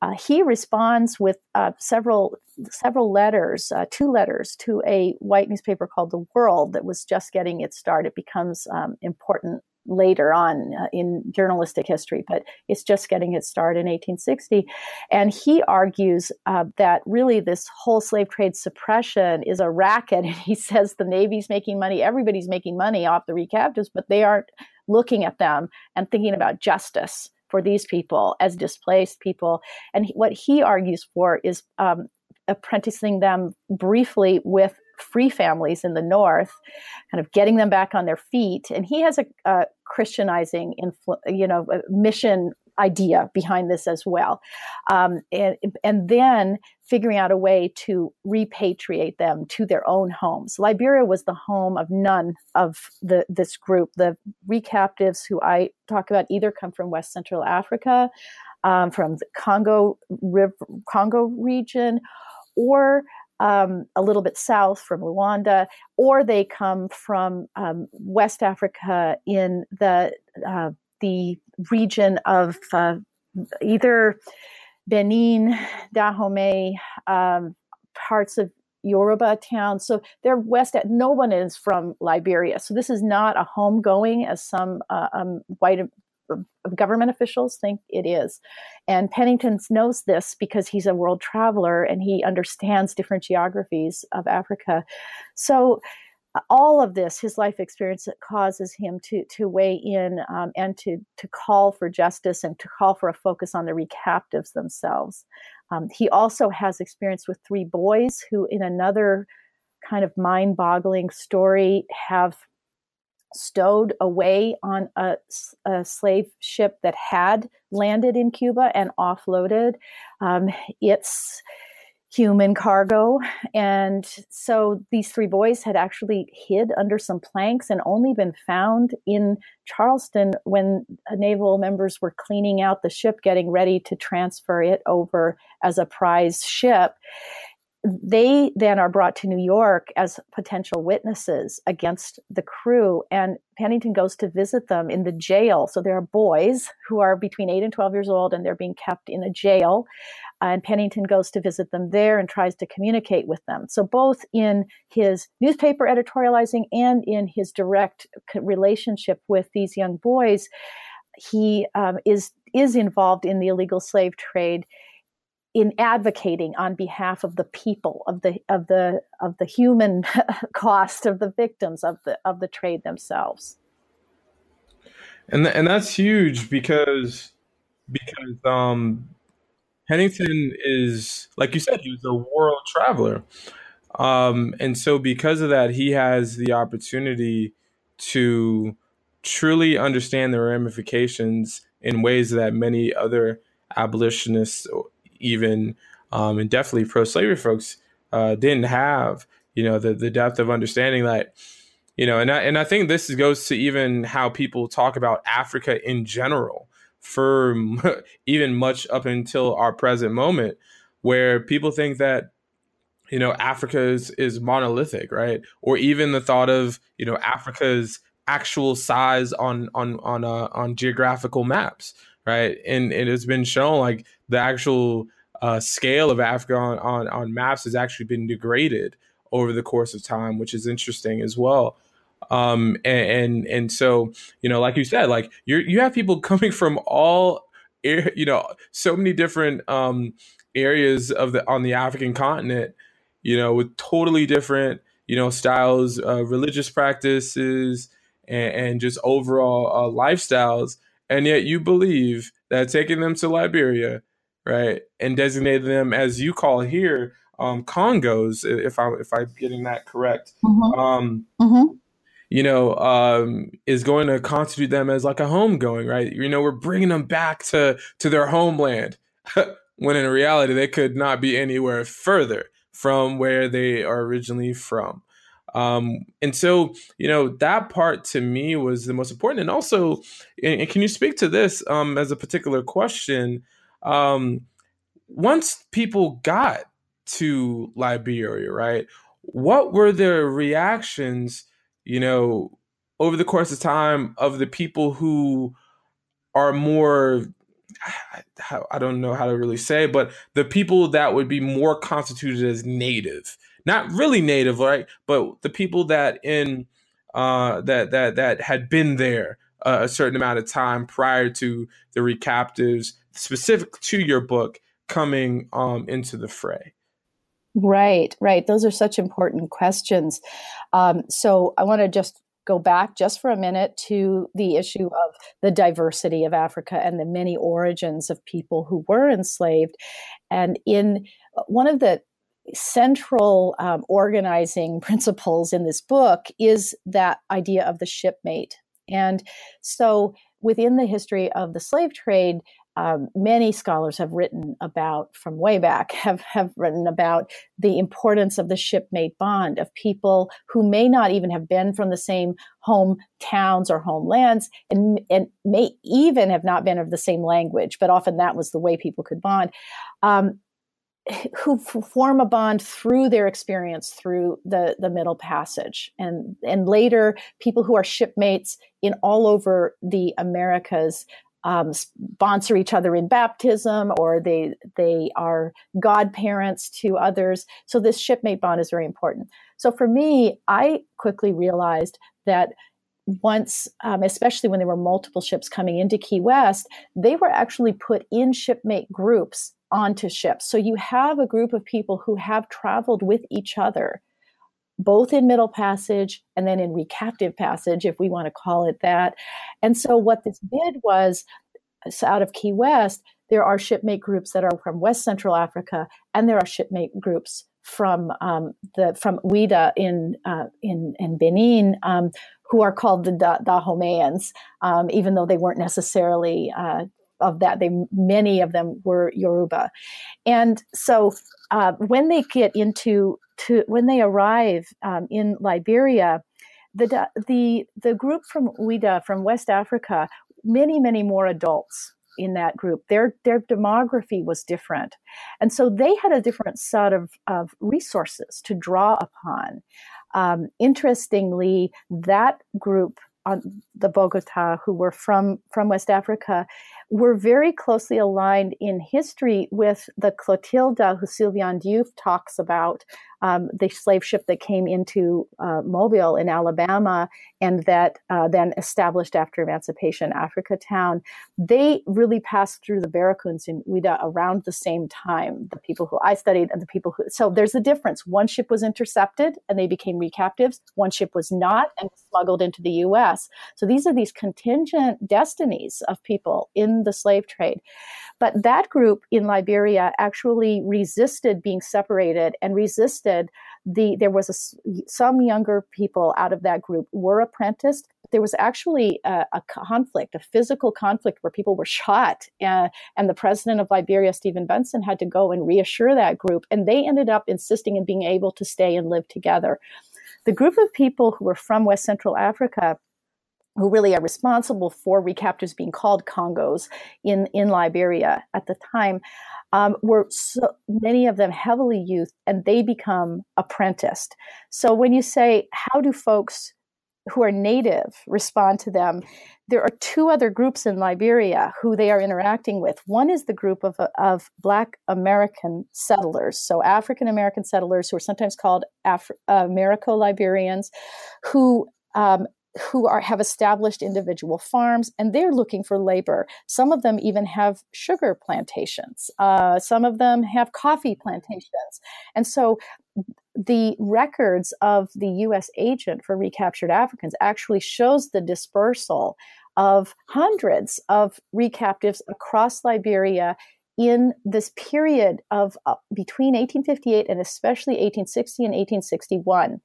Speaker 2: uh, he responds with uh, several several letters, uh, two letters to a white newspaper called The World that was just getting its start. It becomes um, important later on uh, in journalistic history, but it's just getting its start in 1860. And he argues uh, that really this whole slave trade suppression is a racket. And he says the Navy's making money, everybody's making money off the recaptives, but they aren't looking at them and thinking about justice for these people as displaced people. And what he argues for is um, apprenticing them briefly with free families in the north, kind of getting them back on their feet. And he has a, a Christianizing, influ- you know, mission idea behind this as well, um, and and then figuring out a way to repatriate them to their own homes. Liberia was the home of none of the this group. The recaptives who I talk about either come from West Central Africa, um, from the Congo River, Congo region, or um, a little bit south from Luanda, or they come from um, West Africa in the uh, the region of uh, either Benin, Dahomey, um, parts of Yoruba towns. So they're west. At, no one is from Liberia. So this is not a homegoing, as some uh, um, white government officials think it is. And Pennington knows this because he's a world traveler and he understands different geographies of Africa. So uh, all of this, his life experience, causes him to to weigh in um, and to to call for justice and to call for a focus on the recaptives themselves. Um, he also has experience with three boys who, in another kind of mind-boggling story, have stowed away on a, a, slave ship that had landed in Cuba and offloaded um, its human cargo. And so these three boys had actually hid under some planks and only been found in Charleston when naval members were cleaning out the ship, getting ready to transfer it over as a prize ship they then are brought to New York as potential witnesses against the crew. And Pennington goes to visit them in the jail. So there are boys who are between 8 and 12 years old and they're being kept in a jail. And Pennington goes to visit them there and tries to communicate with them. So, both in his newspaper editorializing and in his direct relationship with these young boys, he um, is, is involved in the illegal slave trade in advocating on behalf of the people of the of the of the human cost of the victims of the of the trade themselves
Speaker 1: and th- and that's huge because because um Pennington is like you said he was a world traveler. Um and so because of that he has the opportunity to truly understand the ramifications in ways that many other abolitionists even um, and definitely pro-slavery folks uh, didn't have you know the the depth of understanding that you know and I, and I think this goes to even how people talk about Africa in general for even much up until our present moment where people think that you know Africa is, is monolithic right or even the thought of you know Africa's actual size on on on uh, on geographical maps right? And it has been shown like the actual uh, scale of Africa on, on, on maps has actually been degraded over the course of time, which is interesting as well. Um, and, and, and so, you know, like you said, like you you have people coming from all you know, so many different um, areas of the on the African continent, you know, with totally different, you know, styles, uh, religious practices, and, and just overall uh, lifestyles, and yet you believe that taking them to Liberia, right, and designating them as you call here um, Congos, if I if I'm getting that correct, mm-hmm. Um, mm-hmm. You know, um, is going to constitute them as like a homegoing, right? You know, we're bringing them back to to their homeland, when in reality they could not be anywhere further from where they are originally from. Um, and so, you know, that part to me was the most important. And also, and, can you speak to this um, as a particular question? Um, once people got to Liberia, right? What were their reactions, you know, over the course of time of the people who are more I don't know how to really say, but the people that would be more constituted as native, not really native, right? But the people that in uh, that that that had been there uh, a certain amount of time prior to the recaptives, specific to your book, coming um, into the fray.
Speaker 2: Right, right. Those are such important questions. Um, so I want to just go back just for a minute to the issue of the diversity of Africa and the many origins of people who were enslaved. And in uh, one of the central um, organizing principles in this book is that idea of the shipmate. And so within the history of the slave trade, um, many scholars have written about from way back have, have written about the importance of the shipmate bond of people who may not even have been from the same home towns or homelands and, and may even have not been of the same language but often that was the way people could bond um, who form a bond through their experience through the, the middle passage. And and later people who are shipmates in all over the americas um, sponsor each other in baptism or they they are godparents to others. So this shipmate bond is very important. So for me i quickly realized that once um, especially when there were multiple ships coming into key west they were actually put in shipmate groups onto ships. So you have a group of people who have traveled with each other both in Middle Passage and then in Recaptive Passage, if we want to call it that. And so, what this did was out of Key West, there are shipmate groups that are from West Central Africa, and there are shipmate groups from um, the from Ouidah in uh, in in Benin, um, who are called the Dahomeans, um, even though they weren't necessarily uh, of that. They many of them were Yoruba, and so uh, when they get into to when they arrive um, in Liberia, the the the group from Ouidah from West Africa, many many more adults in that group. Their their demography was different, and so they had a different set of of resources to draw upon. Um, interestingly, that group on the Bogota who were from from West Africa were very closely aligned in history with the Clotilda who Sylviane Diouf talks about um, the slave ship that came into uh, Mobile in Alabama and that uh, then established after emancipation Africa Town, they really passed through the Barracoons in Ouidah around the same time. The people who I studied and the people who, so there's a difference. One ship was intercepted and they became recaptives, one ship was not and smuggled into the US. So these are these contingent destinies of people in the slave trade. But that group in Liberia actually resisted being separated and resisted the there was a, some younger people out of that group were apprenticed there was actually a, a, conflict, a physical conflict where people were shot. Uh, and the president of Liberia, Stephen Benson, had to go and reassure that group. And they ended up insisting in being able to stay and live together. The group of people who were from West Central Africa who really are responsible for recaptures being called Congos in, in Liberia at the time, um, were so many of them heavily youth and they become apprenticed. So when you say, how do folks who are native respond to them? There are two other groups in Liberia who they are interacting with. One is the group of, of Black American settlers, so African American settlers who are sometimes called Afri- uh, Americo Liberians, who um, who are have established individual farms and they're looking for labor. Some of them even have sugar plantations. Uh, some of them have coffee plantations, and so the records of the U.S. agent for recaptured Africans actually shows the dispersal of hundreds of recaptives across Liberia in this period of uh, between 1858 and especially 1860 and 1861.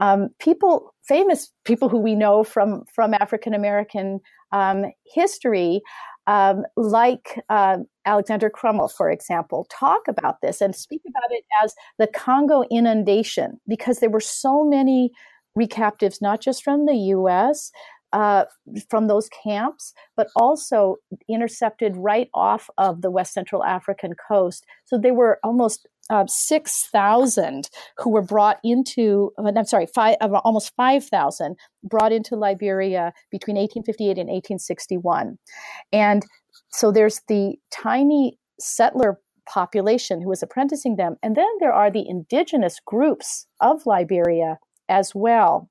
Speaker 2: Um, people, famous people who we know from from African American um, history, um, like uh, Alexander Crummell, for example, talk about this and speak about it as the Congo inundation because there were so many recaptives, not just from the U.S. Uh, from those camps, but also intercepted right off of the West Central African coast. So they were almost uh, 6,000 who were brought into, uh, I'm sorry, five, almost 5,000 brought into Liberia between 1858 and 1861. And so there's the tiny settler population who was apprenticing them. And then there are the indigenous groups of Liberia as well.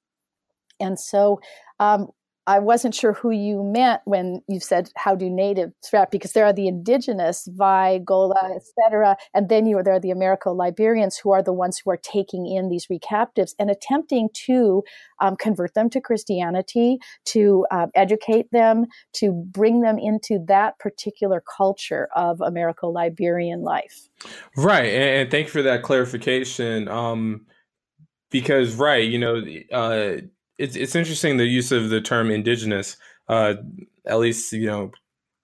Speaker 2: And so um, I wasn't sure who you meant when you said how do natives rap because there are the indigenous, Vai, Gola, etc., and then you are there are the Americo-Liberians who are the ones who are taking in these recaptives and attempting to um, convert them to Christianity, to uh, educate them, to bring them into that particular culture of Americo-Liberian life.
Speaker 1: Right, and, and thank you for that clarification. Um, because right, you know. Uh, it's it's interesting the use of the term indigenous. Uh, at least you know,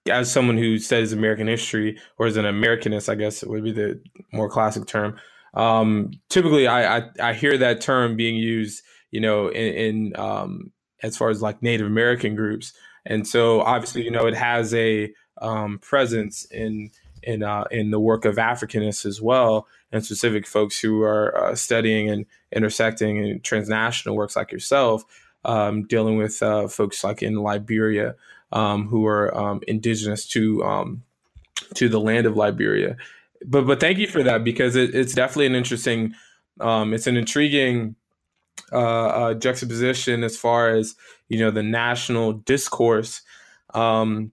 Speaker 1: as someone who studies American history or is an Americanist, I guess it would be the more classic term. Um, typically, I, I, I hear that term being used, you know, in, in um, as far as like Native American groups, and so obviously, you know, it has a um, presence in in uh, in the work of Africanists as well, and specific folks who are uh, studying and intersecting in transnational works like yourself, um, dealing with uh, folks like in Liberia um, who are um, indigenous to um, to the land of Liberia. But but thank you for that because it, it's definitely an interesting, um, it's an intriguing uh, uh, juxtaposition as far as you know the national discourse. Um,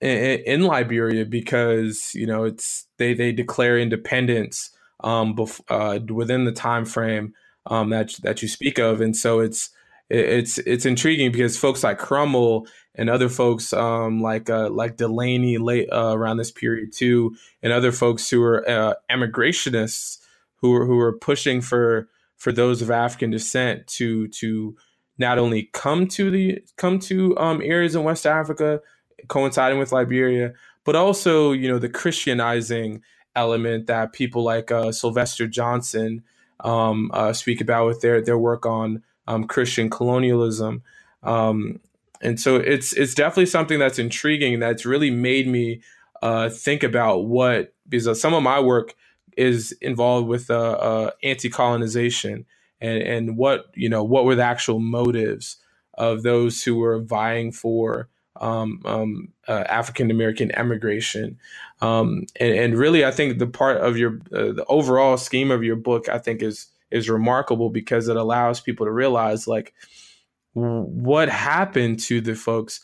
Speaker 1: in, in Liberia because you know it's they they declare independence um bef- uh, within the time frame um that that you speak of, and so it's it's it's intriguing because folks like Crummell and other folks um, like uh, like Delany late uh, around this period too, and other folks who are uh, emigrationists who are who are pushing for for those of African descent to to not only come to the come to um, areas in West Africa coinciding with Liberia, but also you know the Christianizing element that people like uh, Sylvester Johnson um, uh, speak about with their their work on um, Christian colonialism. Um, and so it's it's definitely something that's intriguing. That's really made me uh, think about what because some of my work is involved with uh, uh, anti-colonization and and what you know what were the actual motives of those who were vying for um, um, uh, African American emigration, um, and, and, really, I think the part of your uh, the overall scheme of your book, I think, is is remarkable because it allows people to realize like what happened to the folks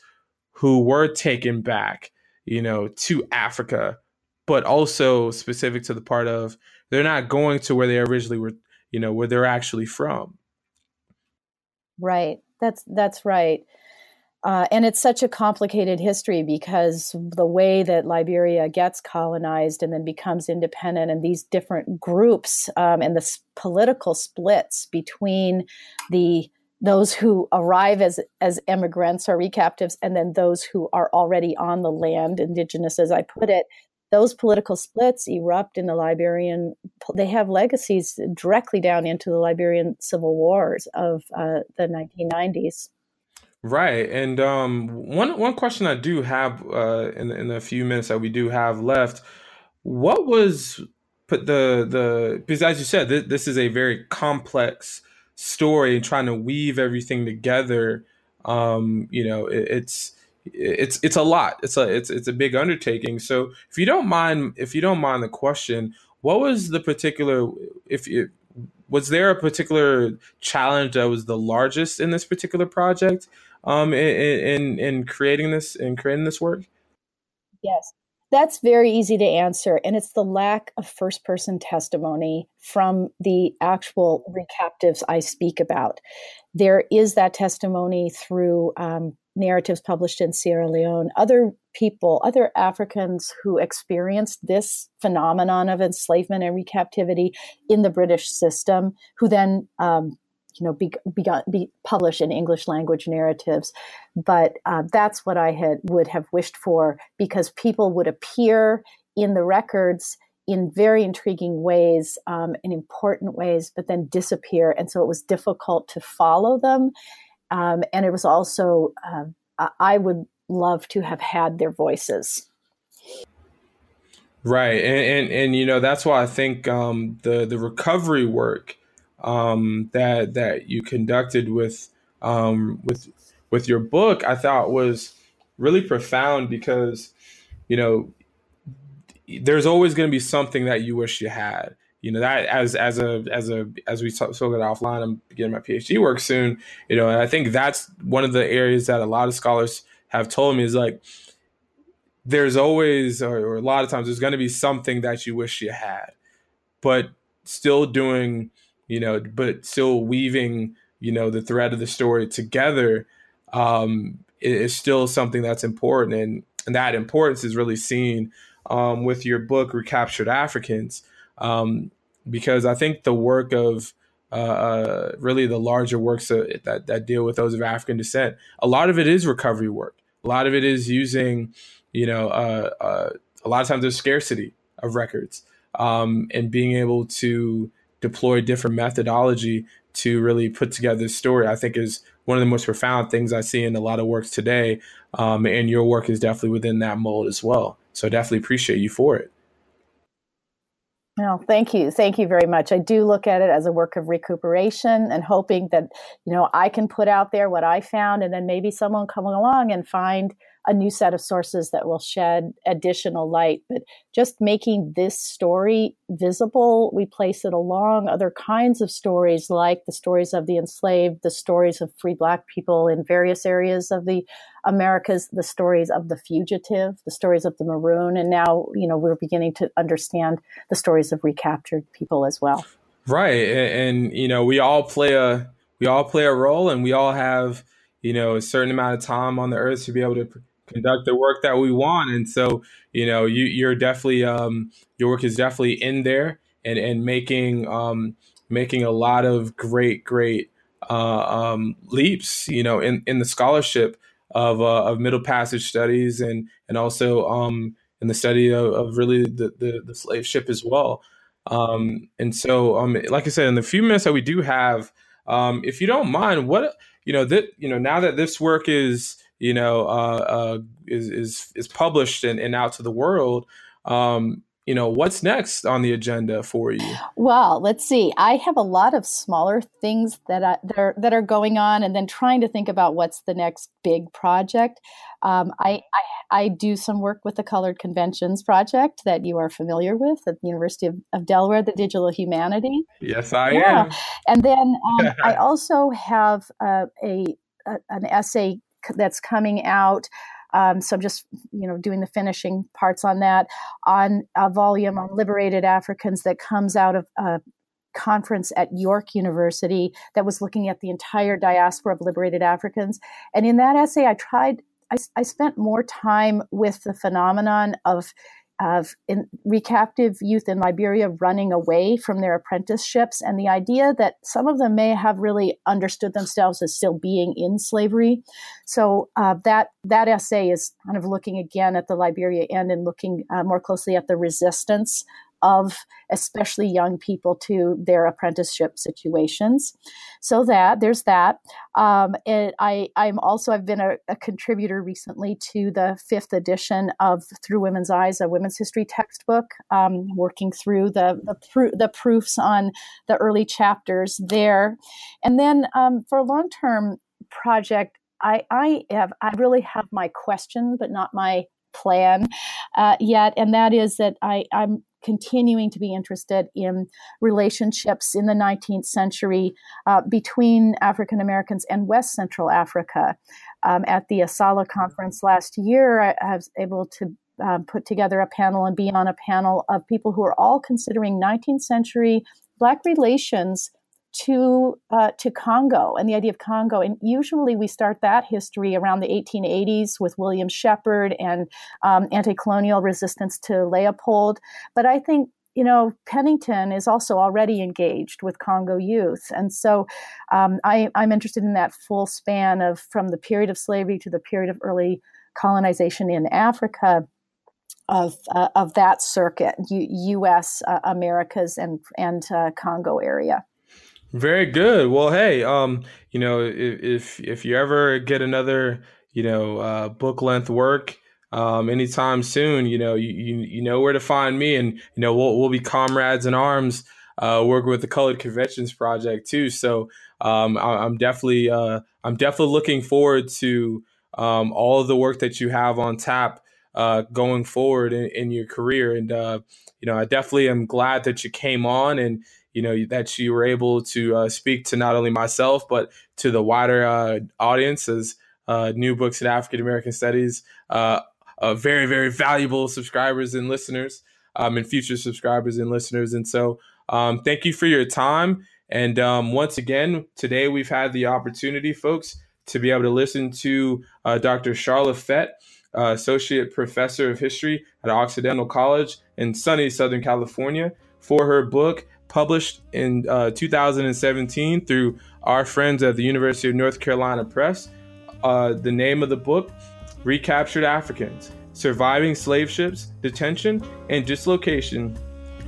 Speaker 1: who were taken back, you know, to Africa, but also specific to the part of they're not going to where they originally were, you know, where they're actually from.
Speaker 2: Right. That's that's right. Uh, and it's such a complicated history because the way that Liberia gets colonized and then becomes independent, and these different groups um, and the political splits between the those who arrive as as immigrants or recaptives, and then those who are already on the land, indigenous, as I put it. Those political splits erupt in the Liberian. They have legacies directly down into the Liberian civil wars of uh, the 1990s.
Speaker 1: Right, and um, one one question I do have uh, in in the few minutes that we do have left, what was put the the because as you said, this, this is a very complex story, and trying to weave everything together. Um, you know, it, it's it's it's a lot. It's a it's it's a big undertaking. So if you don't mind, if you don't mind the question, what was the particular if, if was there a particular challenge that was the largest in this particular project um, in, in, in creating this in creating this work?
Speaker 2: Yes, that's very easy to answer, and it's the lack of first person testimony from the actual recaptives I speak about. There is that testimony through um, narratives published in Sierra Leone, other people, other Africans who experienced this phenomenon of enslavement and recaptivity in the British system, who then um, you know be, begun, be published in English language narratives. But uh, that's what I had would have wished for because people would appear in the records in very intriguing ways, um, in important ways, but then disappear, and so it was difficult to follow them. Um, and it was also, uh, I would love to have had their voices.
Speaker 1: Right, and and, and you know that's why I think um, the the recovery work um, that that you conducted with um, with with your book, I thought was really profound because you know there's always going to be something that you wish you had. You know that as as a as a as we spoke it offline i'm beginning my phd work soon you know and i think that's one of the areas that a lot of scholars have told me is like there's always or, or a lot of times there's going to be something that you wish you had but still doing you know but still weaving you know the thread of the story together um is still something that's important and, and that importance is really seen um, with your book recaptured africans um, because I think the work of uh, uh, really the larger works that that deal with those of African descent, a lot of it is recovery work. A lot of it is using, you know, uh, uh a lot of times there's scarcity of records um, and being able to deploy different methodology to really put together this story. I think is one of the most profound things I see in a lot of works today, um, and your work is definitely within that mold as well. So definitely appreciate you for it.
Speaker 2: No, thank you. Thank you very much. I do look at it as a work of recuperation and hoping that, you know, I can put out there what I found and then maybe someone come along and find a new set of sources that will shed additional light. But just making this story visible, we place it along other kinds of stories like the stories of the enslaved, the stories of free Black people in various areas of the Americas, the stories of the fugitive, the stories of the maroon. And now, you know, we're beginning to understand the stories of recaptured people as well.
Speaker 1: Right. And, and you know, we all play a we all play a role and we all have you know a certain amount of time on the earth to be able to conduct the work that we want. And so, you know, you, you're definitely um, your work is definitely in there and and making um, making a lot of great great uh, um, leaps. You know, in in the scholarship of uh, of Middle Passage studies and and also um, in the study of, of really the, the, the slave ship as well. Um, and so, um, like I said, in the few minutes that we do have, um, if you don't mind, what you know that you know now that this work is you know, uh, uh, is, is is published and, and out to the world. Um, you know what's next on the agenda for you
Speaker 2: well let's see i have a lot of smaller things that, I, that are that are going on and then trying to think about what's the next big project um, I, I, I do some work with the colored conventions project that you are familiar with at the university of, of delaware the digital humanity
Speaker 1: yes i yeah. am
Speaker 2: and then um, i also have uh, a, a an essay that's coming out. Um, so I'm just, you know, doing the finishing parts on that on a volume on liberated Africans that comes out of a conference at York University that was looking at the entire diaspora of liberated Africans. And in that essay, I tried, I, I spent more time with the phenomenon of of in, recaptive youth in Liberia running away from their apprenticeships, and the idea that some of them may have really understood themselves as still being in slavery. So uh, that that essay is kind of looking again at the Liberia end and looking uh, more closely at the resistance of especially young people to their apprenticeship situations. So that there's that. Um, I I'm also I've been a, a, contributor recently to the fifth edition of Through Women's Eyes, a women's history textbook, um, working through the the, pro- the, proofs on the early chapters there, and then um, for a long term project. I, I have I really have my question, but not my plan uh, yet, and that is that I, I'm continuing to be interested in relationships in the 19th century uh, between African Americans and West Central Africa. Um, at the ASALH conference last year, I, I was able to um, put together a panel and be on a panel of people who are all considering 19th century Black relations to uh, to Congo and the idea of Congo. And usually we start that history around the 1880s with William Sheppard and um, anti-colonial resistance to Leopold. But I think you know Pennington is also already engaged with Congo youth, and so um, I, I'm interested in that full span of from the period of slavery to the period of early colonization in Africa of uh, of that circuit, U- U.S. Uh, Americas and and uh, Congo area.
Speaker 1: Very good. Well, hey, um, you know, if if you ever get another, you know, uh, book length work, um, anytime soon, you know, you, you you know where to find me, and you know we'll we'll be comrades in arms, uh, working with the Colored Conventions Project too. So um, I, am definitely uh, I'm definitely looking forward to um, all of the work that you have on tap uh, going forward in, in your career, and uh, you know I definitely am glad that you came on and you know that you were able to uh, speak to not only myself but to the wider uh, audience as uh, new books in African American studies, uh, very very valuable subscribers and listeners, um, and future subscribers and listeners. And so, um, thank you for your time. And um, once again, today we've had the opportunity, folks, to be able to listen to uh, Dr. Sharla Fett. Uh, Associate Professor of History at Occidental College in sunny Southern California, for her book published in uh, 2017 through our friends at the University of North Carolina Press. Uh, the name of the book, Recaptured Africans Surviving Slave Ships, Detention, and Dislocation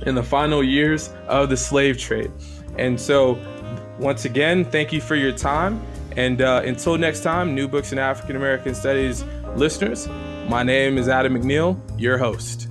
Speaker 1: in the Final Years of the Slave Trade. And so, once again, thank you for your time. And uh, until next time, New Books in African American Studies listeners, my name is Adam McNeil, your host.